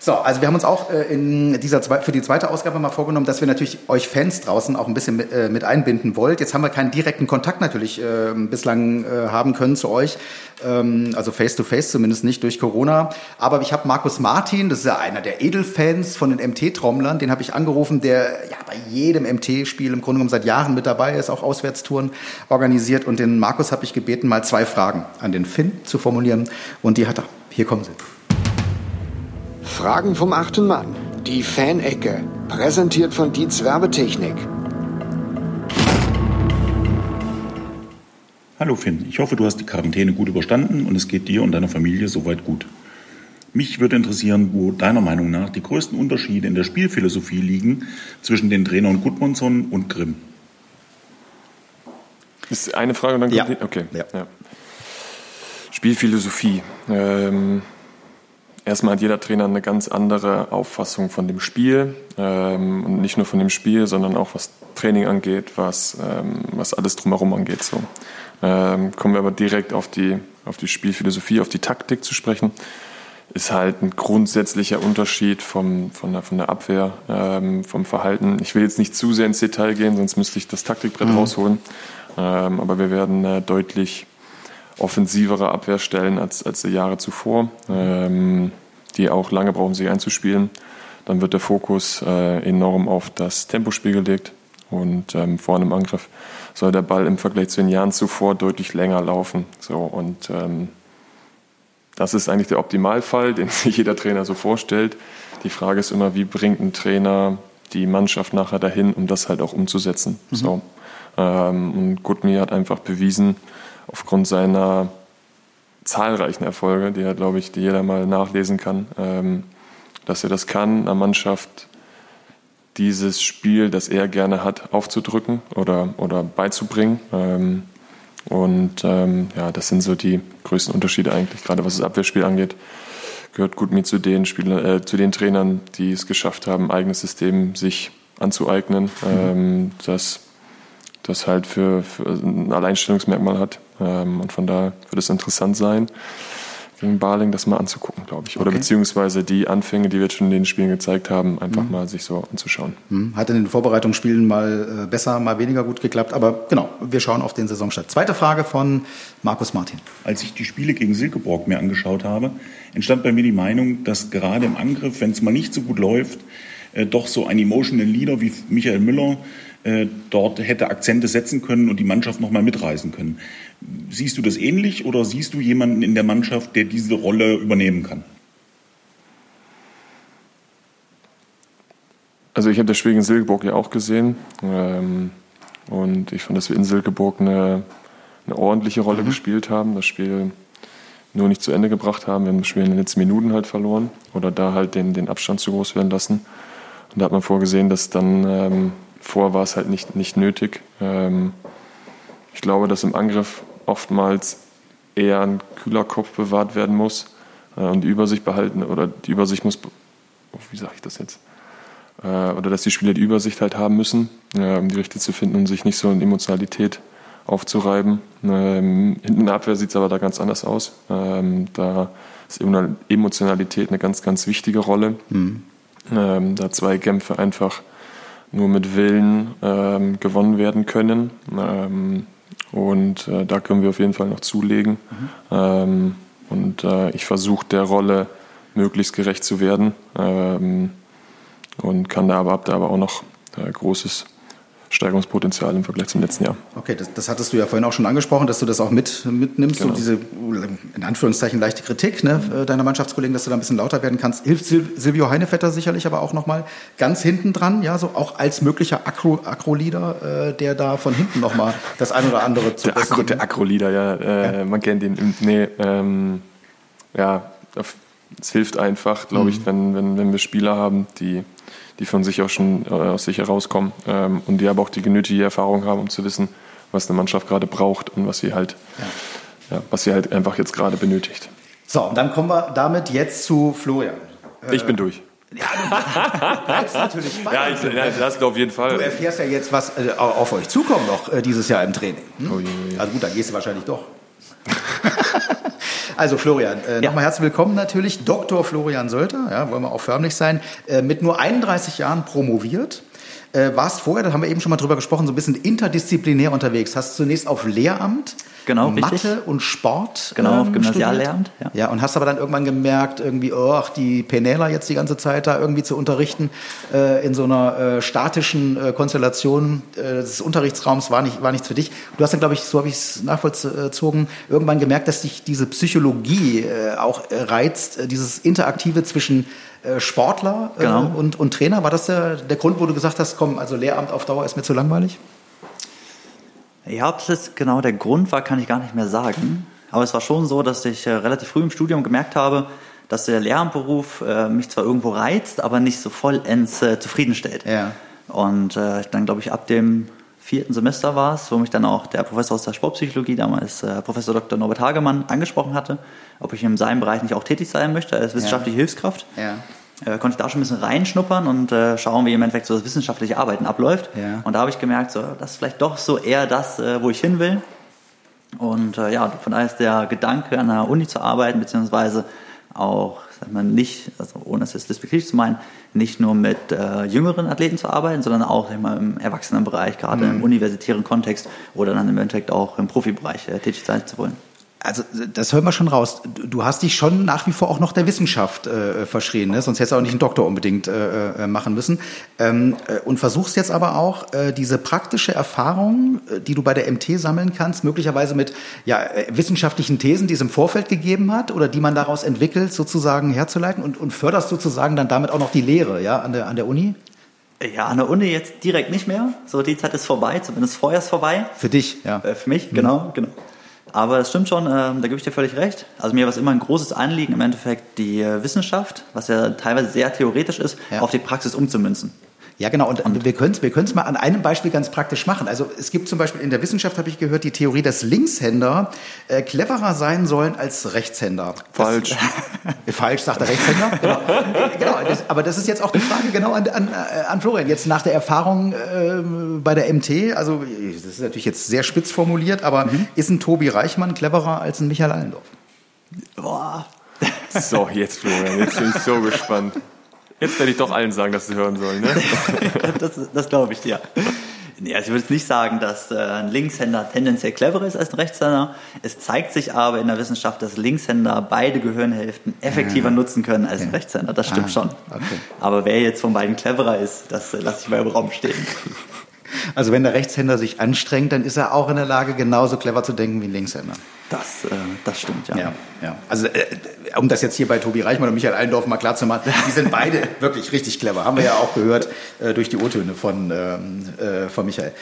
So, also wir haben uns auch äh, in dieser für die zweite Ausgabe mal vorgenommen, dass wir natürlich euch Fans draußen auch ein bisschen mit, äh, mit einbinden wollt. Jetzt haben wir keinen direkten Kontakt natürlich äh, bislang äh, haben können zu euch, ähm, also face to face zumindest nicht durch Corona. Aber ich habe Markus Martin, das ist ja einer der Edelfans von den MT-Trommlern, den habe ich angerufen, der ja bei jedem MT-Spiel im Grunde genommen seit Jahren mit dabei ist, auch Auswärtstouren organisiert. Und den Markus habe ich gebeten, mal zwei Fragen an den Finn zu formulieren. Und die hat er. Hier kommen sie. Fragen vom achten Mann. Die Fanecke. Präsentiert von Dietz Werbetechnik. Hallo Finn, ich hoffe, du hast die Quarantäne gut überstanden und es geht dir und deiner Familie soweit gut. Mich würde interessieren, wo deiner Meinung nach die größten Unterschiede in der Spielphilosophie liegen zwischen den Trainern Gudmundsson und Grimm. Ist eine Frage und dann Ja. kommt die? Okay. Ja. Spielphilosophie. Ähm, erstmal hat jeder Trainer eine ganz andere Auffassung von dem Spiel. Ähm, und nicht nur von dem Spiel, sondern auch was Training angeht, was, ähm, was alles drumherum angeht. So. Ähm, kommen wir aber direkt auf die, auf die Spielphilosophie, auf die Taktik zu sprechen. Ist halt ein grundsätzlicher Unterschied vom, von, der, von der Abwehr, ähm, vom Verhalten. Ich will jetzt nicht zu sehr ins Detail gehen, sonst müsste ich das Taktikbrett rausholen. Ähm, aber wir werden äh, deutlich offensivere Abwehr stellen als, als die Jahre zuvor, ähm, die auch lange brauchen, sich einzuspielen. Dann wird der Fokus äh, enorm auf das Tempospiel gelegt und ähm, vorne im Angriff soll der Ball im Vergleich zu den Jahren zuvor deutlich länger laufen. So und ähm, das ist eigentlich der Optimalfall, den sich jeder Trainer so vorstellt. Die Frage ist immer, wie bringt ein Trainer die Mannschaft nachher dahin, um das halt auch umzusetzen. So. Ähm, und Gutmi hat einfach bewiesen, aufgrund seiner zahlreichen Erfolge, die er, glaube ich, die jeder mal nachlesen kann, ähm, dass er das kann, einer Mannschaft dieses Spiel, das er gerne hat, aufzudrücken oder, oder beizubringen. Ähm, und ähm, ja, das sind so die größten Unterschiede eigentlich, gerade was das Abwehrspiel angeht. Gehört gut mit zu den Spielern, äh, zu den Trainern, die es geschafft haben, ein eigenes System sich anzueignen, ähm, das, das halt für, für ein Alleinstellungsmerkmal hat. Ähm, und von daher wird es interessant sein, gegen Barling das mal anzugucken, glaube ich. Oder Okay. beziehungsweise die Anfänge, die wir jetzt schon in den Spielen gezeigt haben, einfach mal sich so anzuschauen. Hm, Hat in den Vorbereitungsspielen mal äh, besser, mal weniger gut geklappt. Aber genau, wir schauen auf den Saisonstart. Zweite Frage von Markus Martin. Als ich die Spiele gegen Silkeborg mir angeschaut habe, entstand bei mir die Meinung, dass gerade im Angriff, wenn es mal nicht so gut läuft, äh, doch so ein emotional Leader wie Michael Müller äh, dort hätte Akzente setzen können und die Mannschaft nochmal mitreißen können. Siehst du das ähnlich oder siehst du jemanden in der Mannschaft, der diese Rolle übernehmen kann? Also ich habe das Spiel gegen Silkeborg ja auch gesehen ähm, und ich fand, dass wir in Silkeborg eine, eine ordentliche Rolle gespielt haben, das Spiel nur nicht zu Ende gebracht haben. Wir haben das Spiel in den letzten Minuten halt verloren oder da halt den, den Abstand zu groß werden lassen. Und da hat man vorgesehen, dass dann ähm, vor war es halt nicht, nicht nötig. Ähm, ich glaube, dass im Angriff oftmals eher ein kühler Kopf bewahrt werden muss äh, und die Übersicht behalten oder die Übersicht muss, oh, wie sage ich das jetzt? Äh, oder dass die Spieler die Übersicht halt haben müssen, äh, um die Richtung zu finden und sich nicht so in Emotionalität aufzureiben. Ähm, hinten in der Abwehr sieht es aber da ganz anders aus. Ähm, da ist Emo- Emotionalität eine ganz, ganz wichtige Rolle. Ähm, da zwei Kämpfe einfach nur mit Willen ähm, gewonnen werden können. Und äh, da können wir auf jeden Fall noch zulegen. Ähm, und äh, ich versuche der Rolle möglichst gerecht zu werden. Ähm, und kann da aber, hab da aber auch noch äh, großes Steigerungspotenzial im Vergleich zum letzten Jahr. Okay, das, das hattest du ja vorhin auch schon angesprochen, dass du das auch mit, mitnimmst, Genau. so diese, in Anführungszeichen, leichte Kritik ne, deiner Mannschaftskollegen, dass du da ein bisschen lauter werden kannst. Hilft Sil Silvio Heinevetter sicherlich aber auch nochmal ganz hinten dran, ja, so auch als möglicher Akro- Akro-Leader, äh, der da von hinten nochmal das ein oder andere zu Der, Akro, der Akro-Leader, ja, äh, man kennt ihn. Nee, ähm, ja, es hilft einfach, glaube ich, wenn, wenn, wenn wir Spieler haben, die, die von sich auch schon äh, aus sich herauskommen ähm, und die aber auch die genötige Erfahrung haben, um zu wissen, was eine Mannschaft gerade braucht und was sie halt, ja. was sie halt einfach jetzt gerade benötigt. So, und dann kommen wir damit jetzt zu Florian. ich bin durch. Bleibst natürlich Ja, ich, ja, das auf jeden Fall. Du erfährst ja jetzt, was äh, auf euch zukommt noch äh, dieses Jahr im Training. Hm? Oh je, oh je. Also gut, dann gehst du wahrscheinlich doch. also Florian, äh, Ja. nochmal herzlich willkommen natürlich. Dr. Florian Sölter, ja, wollen wir auch förmlich sein, äh, mit nur 31 Jahren promoviert. Äh, warst vorher, da haben wir eben schon mal drüber gesprochen, so ein bisschen interdisziplinär unterwegs. Hast zunächst auf Lehramt, Genau, Mathe richtig. und Sport. Genau, auf ähm, Gymnasiallehramt, ja. ja, und hast aber dann irgendwann gemerkt, irgendwie, oh, ach, die Penela jetzt die ganze Zeit da irgendwie zu unterrichten äh, in so einer äh, statischen äh, Konstellation äh, des Unterrichtsraums war, nicht, war nichts für dich. Du hast dann, glaube ich, so habe ich es nachvollzogen, irgendwann gemerkt, dass dich diese Psychologie äh, auch äh, reizt, dieses Interaktive zwischen Sportler Genau. und, und Trainer. War das der, der Grund, wo du gesagt hast, komm, also Lehramt auf Dauer ist mir zu langweilig? Ja, ob das genau der Grund war, kann ich gar nicht mehr sagen. Aber es war schon so, dass ich äh, relativ früh im Studium gemerkt habe, dass der Lehramtberuf äh, mich zwar irgendwo reizt, aber nicht so vollends äh, zufriedenstellt. Ja. Und äh, dann glaube ich ab dem vierten Semester war es, wo mich dann auch der Professor aus der Sportpsychologie, damals äh, Professor Dr. Norbert Hagemann, angesprochen hatte, ob ich in seinem Bereich nicht auch tätig sein möchte als wissenschaftliche Hilfskraft. Ja. Äh, konnte ich da schon ein bisschen reinschnuppern und äh, schauen, wie im Endeffekt so das wissenschaftliche Arbeiten abläuft. Ja. Und da habe ich gemerkt, so, das ist vielleicht doch so eher das, äh, wo ich hin will. Und äh, ja, von daher ist der Gedanke, an der Uni zu arbeiten, beziehungsweise auch, sag mal, nicht, also ohne es jetzt despektierlich zu meinen, nicht nur mit äh, jüngeren Athleten zu arbeiten, sondern auch mal, im Erwachsenenbereich, gerade im universitären Kontext oder dann im Endeffekt auch im Profibereich äh, tätig sein zu wollen. Also das hören wir schon raus. Du hast dich schon nach wie vor auch noch der Wissenschaft äh, verschrien, ne? sonst hättest du auch nicht einen Doktor unbedingt äh, äh, machen müssen. Ähm, äh, und versuchst jetzt aber auch äh, diese praktische Erfahrung, äh, die du bei der MT sammeln kannst, möglicherweise mit ja, wissenschaftlichen Thesen, die es im Vorfeld gegeben hat oder die man daraus entwickelt, sozusagen herzuleiten und, und förderst sozusagen dann damit auch noch die Lehre ja, an, der, an der Uni? Ja, an der Uni jetzt direkt nicht mehr. So, die Zeit ist vorbei, zumindest vorher ist vorbei. Für dich, ja. Für mich, genau, genau. Aber es stimmt schon, ähm, da gebe ich dir völlig recht. Also mir war es immer ein großes Anliegen, im Endeffekt die äh, Wissenschaft, was ja teilweise sehr theoretisch ist, Ja. auf die Praxis umzumünzen. Ja, genau. Und, wir können es wir können's mal an einem Beispiel ganz praktisch machen. Also es gibt zum Beispiel in der Wissenschaft, habe ich gehört, die Theorie, dass Linkshänder äh, cleverer sein sollen als Rechtshänder. Falsch. Das, falsch, sagt der Rechtshänder. Genau. genau das, aber das ist jetzt auch die Frage genau an, an, äh, an Florian. Jetzt nach der Erfahrung äh, bei der MT, also das ist natürlich jetzt sehr spitz formuliert, aber ist ein Tobi Reichmann cleverer als ein Michael Allendorf? Boah. So, jetzt Florian, jetzt bin ich so gespannt. Jetzt werde ich doch allen sagen, dass sie hören sollen. Ne? das das glaube ich dir. Nee, also ich würde jetzt nicht sagen, dass äh, ein Linkshänder tendenziell cleverer ist als ein Rechtshänder. Es zeigt sich aber in der Wissenschaft, dass Linkshänder beide Gehirnhälften effektiver nutzen können als ein Rechtshänder. Das stimmt Ah, schon. okay. Aber wer jetzt von beiden cleverer ist, das äh, lasse ich mal im Raum stehen. Also wenn der Rechtshänder sich anstrengt, dann ist er auch in der Lage, genauso clever zu denken wie ein Linkshänder. Das, äh, das stimmt, ja. Ja, ja. Also äh, um das jetzt hier bei Tobi Reichmann und Michael Allendorf mal klar zu machen, die sind beide wirklich richtig clever. Haben wir ja auch gehört äh, durch die O-Töne von, ähm, äh, von Michael.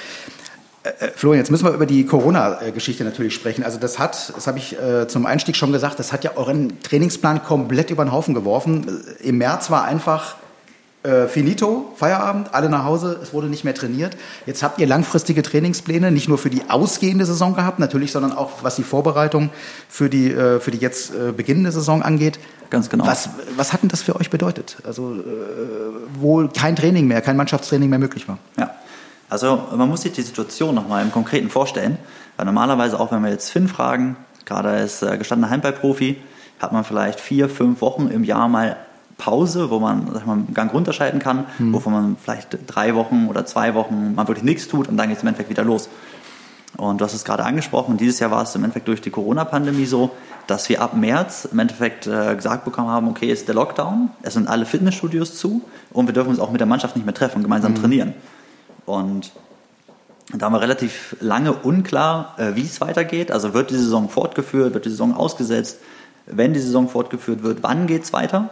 Äh, äh, Florian, jetzt müssen wir über die Corona-Geschichte natürlich sprechen. Also das hat, das habe ich zum Einstieg schon gesagt, das hat ja euren Trainingsplan komplett über den Haufen geworfen. Im März war einfach äh, finito, Feierabend, alle nach Hause, es wurde nicht mehr trainiert. Jetzt habt ihr langfristige Trainingspläne, nicht nur für die ausgehende Saison gehabt, natürlich, sondern auch was die Vorbereitung für die, äh, für die jetzt äh, beginnende Saison angeht. Ganz genau. Was, was hat denn das für euch bedeutet? Also, äh, wo kein Training mehr, kein Mannschaftstraining mehr möglich war. Ja. Also man muss sich die Situation nochmal im Konkreten vorstellen. Weil normalerweise auch, wenn wir jetzt Finn fragen, gerade als äh, gestandener Handballprofi, hat man vielleicht vier, fünf Wochen im Jahr mal Pause, wo man sag mal, einen Gang runterschalten kann, wovon man vielleicht drei Wochen oder zwei Wochen mal wirklich nichts tut und dann geht es im Endeffekt wieder los. Und du hast es gerade angesprochen, dieses Jahr war es im Endeffekt durch die Corona-Pandemie so, dass wir ab März im Endeffekt äh, gesagt bekommen haben, okay, ist der Lockdown, es sind alle Fitnessstudios zu und wir dürfen uns auch mit der Mannschaft nicht mehr treffen und gemeinsam trainieren. Und Da war relativ lange unklar, äh, wie es weitergeht. Also wird die Saison fortgeführt, wird die Saison ausgesetzt? Wenn die Saison fortgeführt wird, wann geht es weiter?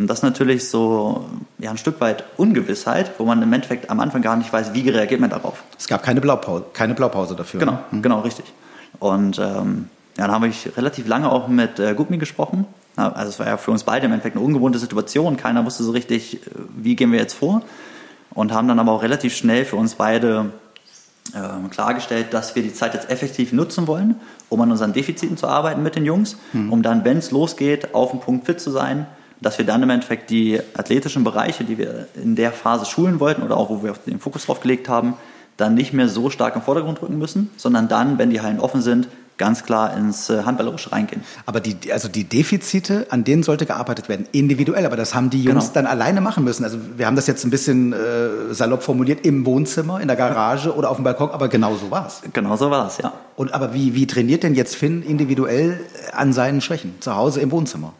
Und das ist natürlich so ja, ein Stück weit Ungewissheit, wo man im Endeffekt am Anfang gar nicht weiß, wie reagiert man darauf. Es gab keine Blaupause, keine Blaupause dafür. Genau, ne? Mhm. genau, richtig. Und ähm, ja, dann habe ich relativ lange auch mit äh, Gugmi gesprochen. Also es war ja für uns beide im Endeffekt eine ungewohnte Situation. Keiner wusste so richtig, äh, wie gehen wir jetzt vor. Und haben dann aber auch relativ schnell für uns beide ähm, klargestellt, dass wir die Zeit jetzt effektiv nutzen wollen, um an unseren Defiziten zu arbeiten mit den Jungs, um dann, wenn es losgeht, auf den Punkt fit zu sein, dass wir dann im Endeffekt die athletischen Bereiche, die wir in der Phase schulen wollten oder auch wo wir den Fokus drauf gelegt haben, dann nicht mehr so stark im Vordergrund rücken müssen, sondern dann, wenn die Hallen offen sind, ganz klar ins äh, Handballerische reingehen. Aber die, also die Defizite, an denen sollte gearbeitet werden, individuell. Aber das haben die Jungs Genau. dann alleine machen müssen. Also wir haben das jetzt ein bisschen äh, salopp formuliert, im Wohnzimmer, in der Garage oder auf dem Balkon, aber genau so war es. Genau so war es, ja. Und aber wie, wie trainiert denn jetzt Finn individuell an seinen Schwächen? Zu Hause im Wohnzimmer?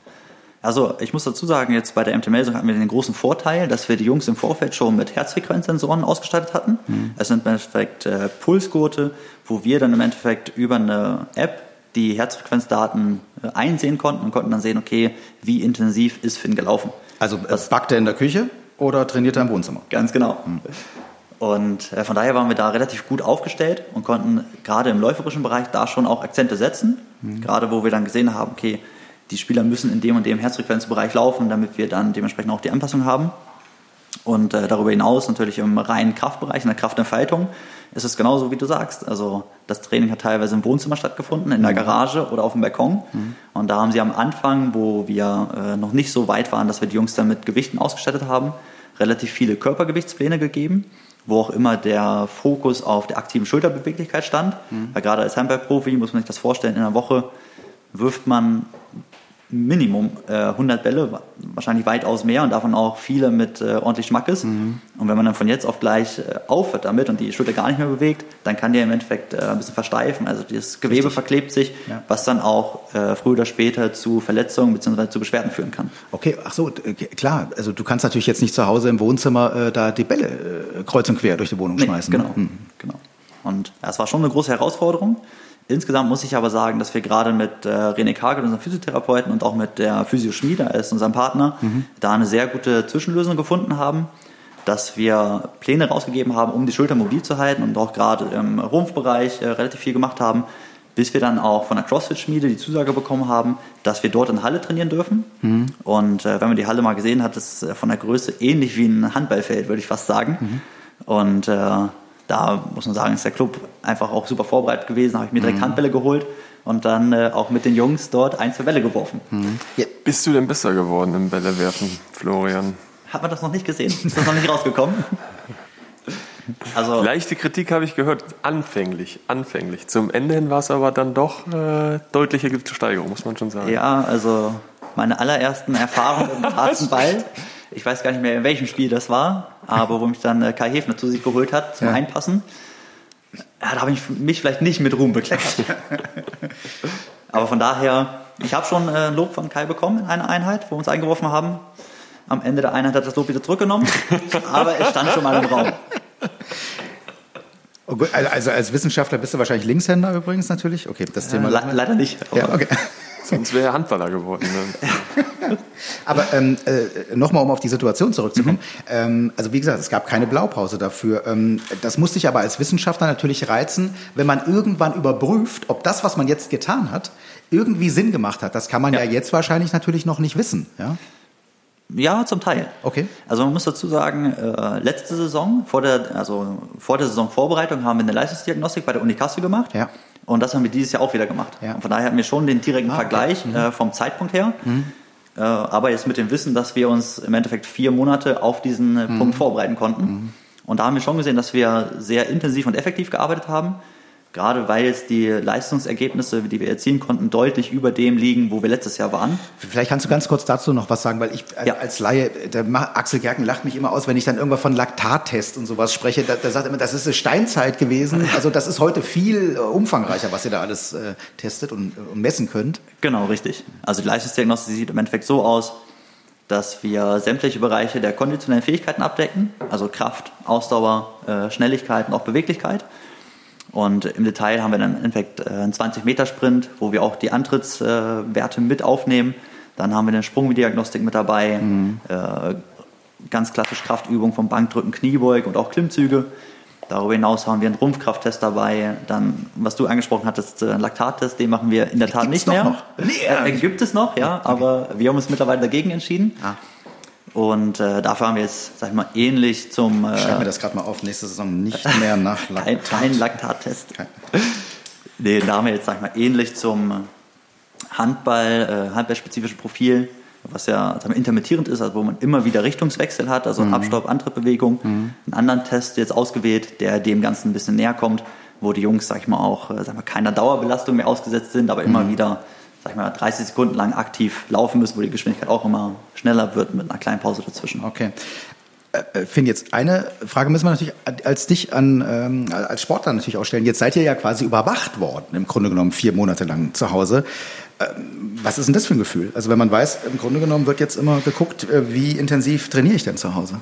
Also ich muss dazu sagen, jetzt bei der MTML hatten wir den großen Vorteil, dass wir die Jungs im Vorfeld schon mit Herzfrequenzsensoren ausgestattet hatten. Es sind im Endeffekt äh, Pulsgurte, wo wir dann im Endeffekt über eine App die Herzfrequenzdaten äh, einsehen konnten und konnten dann sehen, okay, wie intensiv ist Finn gelaufen. Also äh, backt er in der Küche oder trainiert er im Wohnzimmer? Ganz genau. Und äh, von daher waren wir da relativ gut aufgestellt und konnten gerade im läuferischen Bereich da schon auch Akzente setzen. Gerade wo wir dann gesehen haben, okay, die Spieler müssen in dem und dem Herzfrequenzbereich laufen, damit wir dann dementsprechend auch die Anpassung haben. Und äh, darüber hinaus natürlich im reinen Kraftbereich, in der Kraftentfaltung, ist es genauso, wie du sagst. Also das Training hat teilweise im Wohnzimmer stattgefunden, in der Garage oder auf dem Balkon. Und da haben sie am Anfang, wo wir äh, noch nicht so weit waren, dass wir die Jungs dann mit Gewichten ausgestattet haben, relativ viele Körpergewichtspläne gegeben, wo auch immer der Fokus auf der aktiven Schulterbeweglichkeit stand. Weil gerade als Handball-Profi muss man sich das vorstellen, in einer Woche wirft man Minimum äh, 100 Bälle, wa- wahrscheinlich weitaus mehr und davon auch viele mit äh, ordentlich Schmackes. Und wenn man dann von jetzt auf gleich äh, aufhört damit und die Schulter gar nicht mehr bewegt, dann kann der im Endeffekt äh, ein bisschen versteifen. Also das Gewebe verklebt sich, Ja. was dann auch äh, früher oder später zu Verletzungen bzw. zu Beschwerden führen kann. Okay, ach so, äh, klar. Also du kannst natürlich jetzt nicht zu Hause im Wohnzimmer da die Bälle kreuz und quer durch die Wohnung Nee, schmeißen. Genau, ne? Hm. genau. Und ja, es war schon eine große Herausforderung. Insgesamt muss ich aber sagen, dass wir gerade mit äh, René Kagel, unserem Physiotherapeuten, und auch mit der Physioschmiede, er ist unserem Partner, da eine sehr gute Zwischenlösung gefunden haben, dass wir Pläne rausgegeben haben, um die Schulter mobil zu halten und auch gerade im Rumpfbereich äh, relativ viel gemacht haben, bis wir dann auch von der CrossFit-Schmiede die Zusage bekommen haben, dass wir dort in Halle trainieren dürfen. Und äh, wenn man die Halle mal gesehen hat, ist äh, von der Größe ähnlich wie ein Handballfeld, würde ich fast sagen. Und äh, da muss man sagen, ist der Club einfach auch super vorbereitet gewesen. Habe ich mir direkt Handbälle geholt und dann äh, auch mit den Jungs dort ein, zwei Bälle geworfen. Bist du denn besser geworden im Bällewerfen, Florian? Hat man das noch nicht gesehen? Ist das noch nicht rausgekommen? Also Leichte Kritik habe ich gehört, anfänglich, anfänglich. Zum Ende hin war es aber dann doch äh, deutliche Steigerung, muss man schon sagen. Ja, also meine allerersten Erfahrungen im harten Ball. Ich weiß gar nicht mehr, in welchem Spiel das war, aber wo mich dann äh, Kai Hefner zu sich geholt hat zum Ja. Einpassen. Ja, da habe ich mich vielleicht nicht mit Ruhm bekleckert. aber von daher, ich habe schon äh, Lob von Kai bekommen in einer Einheit, wo wir uns eingeworfen haben. Am Ende der Einheit hat das Lob wieder zurückgenommen, aber es stand schon mal im Raum. Oh gut, also- als Wissenschaftler bist du wahrscheinlich Linkshänder übrigens natürlich. Okay, das Äh, Thema. le leider nicht. ja, okay. Sonst wäre er Handballer geworden. Ne? Aber ähm, äh, nochmal, um auf die Situation zurückzukommen. Ähm, also wie gesagt, es gab keine Blaupause dafür. Ähm, das musste ich aber als Wissenschaftler natürlich reizen, wenn man irgendwann überprüft, ob das, was man jetzt getan hat, irgendwie Sinn gemacht hat. Das kann man ja, Ja. jetzt wahrscheinlich natürlich noch nicht wissen. Ja? Ja, zum Teil. Okay. Also man muss dazu sagen, äh, letzte Saison, vor der, also vor der Saisonvorbereitung haben wir eine Leistungsdiagnostik bei der Uni Kassel gemacht. Ja. Und das haben wir dieses Jahr auch wieder gemacht. Ja. Von daher hatten wir schon den direkten Ah, okay. Vergleich äh, vom Zeitpunkt her. Äh, aber jetzt mit dem Wissen, dass wir uns im Endeffekt vier Monate auf diesen äh, Punkt vorbereiten konnten. Und da haben wir schon gesehen, dass wir sehr intensiv und effektiv gearbeitet haben. Gerade weil jetzt die Leistungsergebnisse, die wir erzielen konnten, deutlich über dem liegen, wo wir letztes Jahr waren. Vielleicht kannst du ganz kurz dazu noch was sagen, weil ich äh, Ja. als Laie, der Axel Gerken lacht mich immer aus, wenn ich dann irgendwann von Laktattest und sowas spreche. Da, der sagt immer, das ist eine Steinzeit gewesen. Also das ist heute viel äh, umfangreicher, was ihr da alles äh, testet und, und messen könnt. Genau, richtig. Also die Leistungsdiagnostik sieht im Endeffekt so aus, dass wir sämtliche Bereiche der konditionellen Fähigkeiten abdecken, also Kraft, Ausdauer, äh, Schnelligkeit und auch Beweglichkeit. Und im Detail haben wir dann im Endeffekt äh, einen 20-Meter-Sprint, wo wir auch die Antrittswerte mit aufnehmen. Dann haben wir eine Sprungdiagnostik mit dabei, mhm. äh, ganz klassisch Kraftübungen vom Bankdrücken, Kniebeug und auch Klimmzüge. Darüber hinaus haben wir einen Rumpfkrafttest dabei. Dann, was du angesprochen hattest, einen Laktattest, den machen wir in der Tat Gibt's nicht mehr. Noch? Nee, äh, gibt es noch, ja, aber wir haben uns mittlerweile dagegen entschieden. Ah. Und äh, dafür haben wir jetzt, sag ich mal, ähnlich zum. Äh, Schreib mir das gerade mal auf, nächste Saison nicht mehr nach Laktat. Kein, kein Laktattest. Kein. Nee, da haben wir jetzt, sag ich mal, ähnlich zum Handball, äh, handballspezifischen Profil, was ja wir, intermittierend ist, also wo man immer wieder Richtungswechsel hat, also mhm. Abstopp, Antrittbewegung. Mhm. Einen anderen Test jetzt ausgewählt, der dem Ganzen ein bisschen näher kommt, wo die Jungs, sag ich mal, auch äh, sag mal, keiner Dauerbelastung mehr ausgesetzt sind, aber immer mhm. wieder sag ich mal, 30 Sekunden lang aktiv laufen müssen, wo die Geschwindigkeit auch immer schneller wird mit einer kleinen Pause dazwischen. Okay. Äh, äh Finn, jetzt eine Frage müssen wir natürlich als dich an, ähm, als Sportler natürlich auch stellen. Jetzt seid ihr ja quasi überwacht worden, im Grunde genommen vier Monate lang zu Hause. Ähm, was ist denn das für ein Gefühl? Also wenn man weiß, im Grunde genommen wird jetzt immer geguckt, äh, wie intensiv trainiere ich denn zu Hause?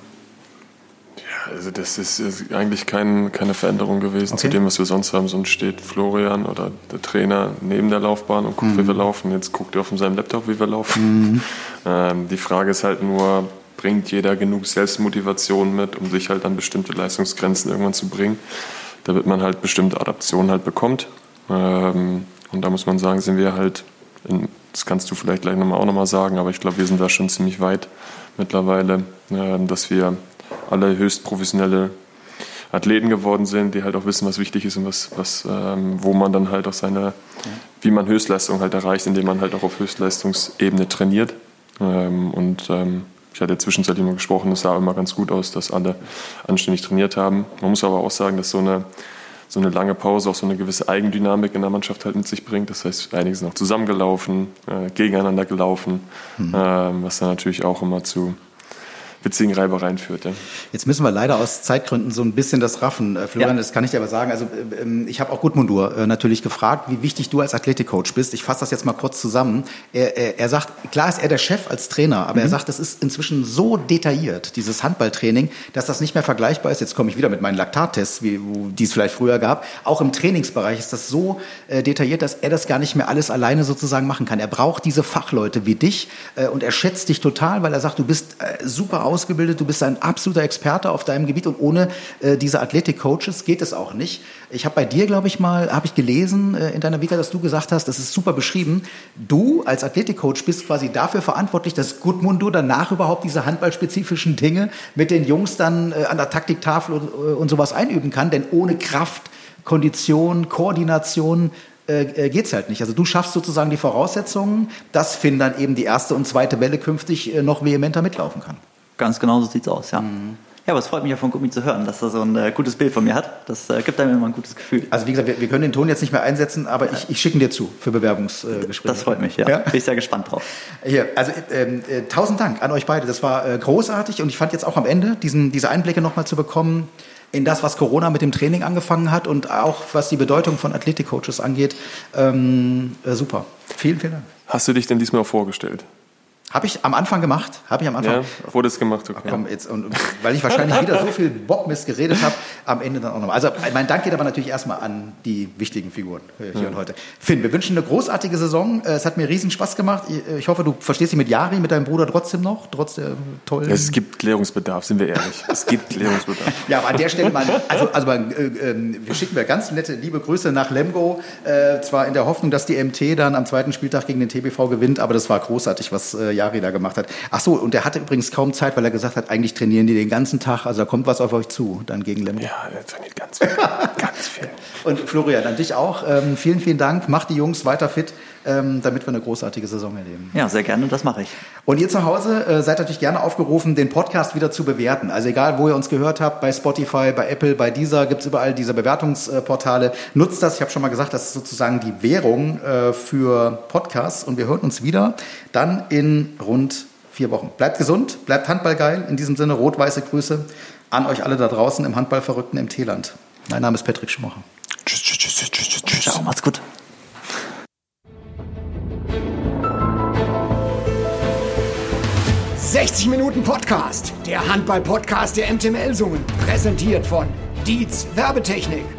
Also das ist, eigentlich kein, keine Veränderung gewesen okay. zu dem, was wir sonst haben. Sonst steht Florian oder der Trainer neben der Laufbahn und guckt, mhm. wie wir laufen. Jetzt guckt er auf seinem Laptop, wie wir laufen. Mhm. Ähm, die Frage ist halt nur, bringt jeder genug Selbstmotivation mit, um sich halt an bestimmte Leistungsgrenzen irgendwann zu bringen, damit man halt bestimmte Adaptionen halt bekommt. Ähm, und da muss man sagen, sind wir halt, in, das kannst du vielleicht gleich nochmal auch nochmal sagen, aber ich glaube, wir sind da schon ziemlich weit mittlerweile, äh, dass wir alle höchst professionelle Athleten geworden sind, die halt auch wissen, was wichtig ist und was, was ähm, wo man dann halt auch seine, wie man Höchstleistung halt erreicht, indem man halt auch auf Höchstleistungsebene trainiert. Ähm, und ähm, ich hatte zwischenzeitlich mal gesprochen, es sah immer ganz gut aus, dass alle anständig trainiert haben. Man muss aber auch sagen, dass so eine, so eine lange Pause auch so eine gewisse Eigendynamik in der Mannschaft halt mit sich bringt. Das heißt, einige sind auch zusammengelaufen, äh, gegeneinander gelaufen, mhm. äh, was dann natürlich auch immer zu witzigen Reibereien führt. Ja. Jetzt müssen wir leider aus Zeitgründen so ein bisschen das raffen. Äh, Florian, ja. das kann ich dir aber sagen. Also äh, ähm, ich habe auch Gudmundur äh, natürlich gefragt, wie wichtig du als Athletikcoach bist. Ich fasse das jetzt mal kurz zusammen. Er, er, er, sagt, klar ist er der Chef als Trainer, aber mhm. er sagt, das ist inzwischen so detailliert, dieses Handballtraining, dass das nicht mehr vergleichbar ist. Jetzt komme ich wieder mit meinen Laktattests, wie, die es vielleicht früher gab. Auch im Trainingsbereich ist das so äh, detailliert, dass er das gar nicht mehr alles alleine sozusagen machen kann. Er braucht diese Fachleute wie dich äh, und er schätzt dich total, weil er sagt, du bist äh, super ausgebildet, du bist ein absoluter Experte auf deinem Gebiet und ohne äh, diese Athletik-Coaches geht es auch nicht. Ich habe bei dir, glaube ich mal, habe ich gelesen äh, in deiner Vita, dass du gesagt hast, das ist super beschrieben, du als Athletik-Coach bist quasi dafür verantwortlich, dass Gudmundur danach überhaupt diese handballspezifischen Dinge mit den Jungs dann äh, an der Taktiktafel und, äh, und sowas einüben kann, denn ohne Kraft, Kondition, Koordination äh, äh geht es halt nicht. Also du schaffst sozusagen die Voraussetzungen, dass Finn dann eben die erste und zweite Welle künftig noch vehementer mitlaufen kann. Ganz genau so sieht's aus, ja. Mhm. Ja, aber es freut mich ja von Gummi zu hören, dass er so ein äh, gutes Bild von mir hat. Das äh, gibt einem immer ein gutes Gefühl. Also wie gesagt, wir, wir können den Ton jetzt nicht mehr einsetzen, aber ich, ich schicke ihn dir zu für Bewerbungsgespräche. das freut mich, ja. ja. Bin ich sehr gespannt drauf. Hier, also ähm, äh, tausend Dank an euch beide. Das war äh, großartig und ich fand jetzt auch am Ende diesen, diese Einblicke nochmal zu bekommen in das, was Corona mit dem Training angefangen hat und auch was die Bedeutung von Athletikcoaches angeht. Ähm, äh, super. Vielen, vielen Dank. Hast du dich denn diesmal vorgestellt? Habe ich am Anfang gemacht. Habe ich am Anfang. Ja, wurde es gemacht, okay. komm, jetzt, und, weil ich wahrscheinlich wieder so viel Bockmist geredet habe, am Ende dann auch nochmal. Also mein Dank geht aber natürlich erstmal an die wichtigen Figuren hier ja. und heute. Finn, wir wünschen eine großartige Saison. Äh, es hat mir riesen Spaß gemacht. Ich hoffe, du verstehst dich mit Jari, mit deinem Bruder trotzdem noch, trotz der tollen... Es gibt Klärungsbedarf, sind wir ehrlich. Es gibt Klärungsbedarf. ja, aber an der Stelle mal, also, also mal, äh, äh, wir schicken wir ganz nette, liebe Grüße nach Lemgo. Äh, zwar in der Hoffnung, dass die MT dann am zweiten Spieltag gegen den TBV gewinnt, aber das war großartig, was äh, Jari da gemacht hat. Ach so, und der hatte übrigens kaum Zeit, weil er gesagt hat, eigentlich trainieren die den ganzen Tag. Also da kommt was auf euch zu, dann gegen Lemgo. Ja, er trainiert ganz viel. ganz viel. Und Florian, an dich auch. Ähm, vielen, vielen Dank. Mach die Jungs weiter fit, ähm, damit wir eine großartige Saison erleben. Ja, sehr gerne, das mache ich. Und ihr zu Hause äh, seid natürlich gerne aufgerufen, den Podcast wieder zu bewerten. Also egal, wo ihr uns gehört habt, bei Spotify, bei Apple, bei Deezer, gibt's überall diese Bewertungsportale. Nutzt das. Ich habe schon mal gesagt, das ist sozusagen die Währung äh, für Podcasts. Und wir hören uns wieder dann in rund vier Wochen. Bleibt gesund, bleibt handballgeil. In diesem Sinne rot-weiße Grüße an euch alle da draußen im Handballverrückten im Teeland. Mein Name ist Patrick Schumacher. Tschüss, tschüss, tschüss, tschüss, tschüss. tschüss. Ciao, macht's gut. »60 Minuten Podcast«, der Handball-Podcast der MTML-Sungen, präsentiert von Dietz Werbetechnik.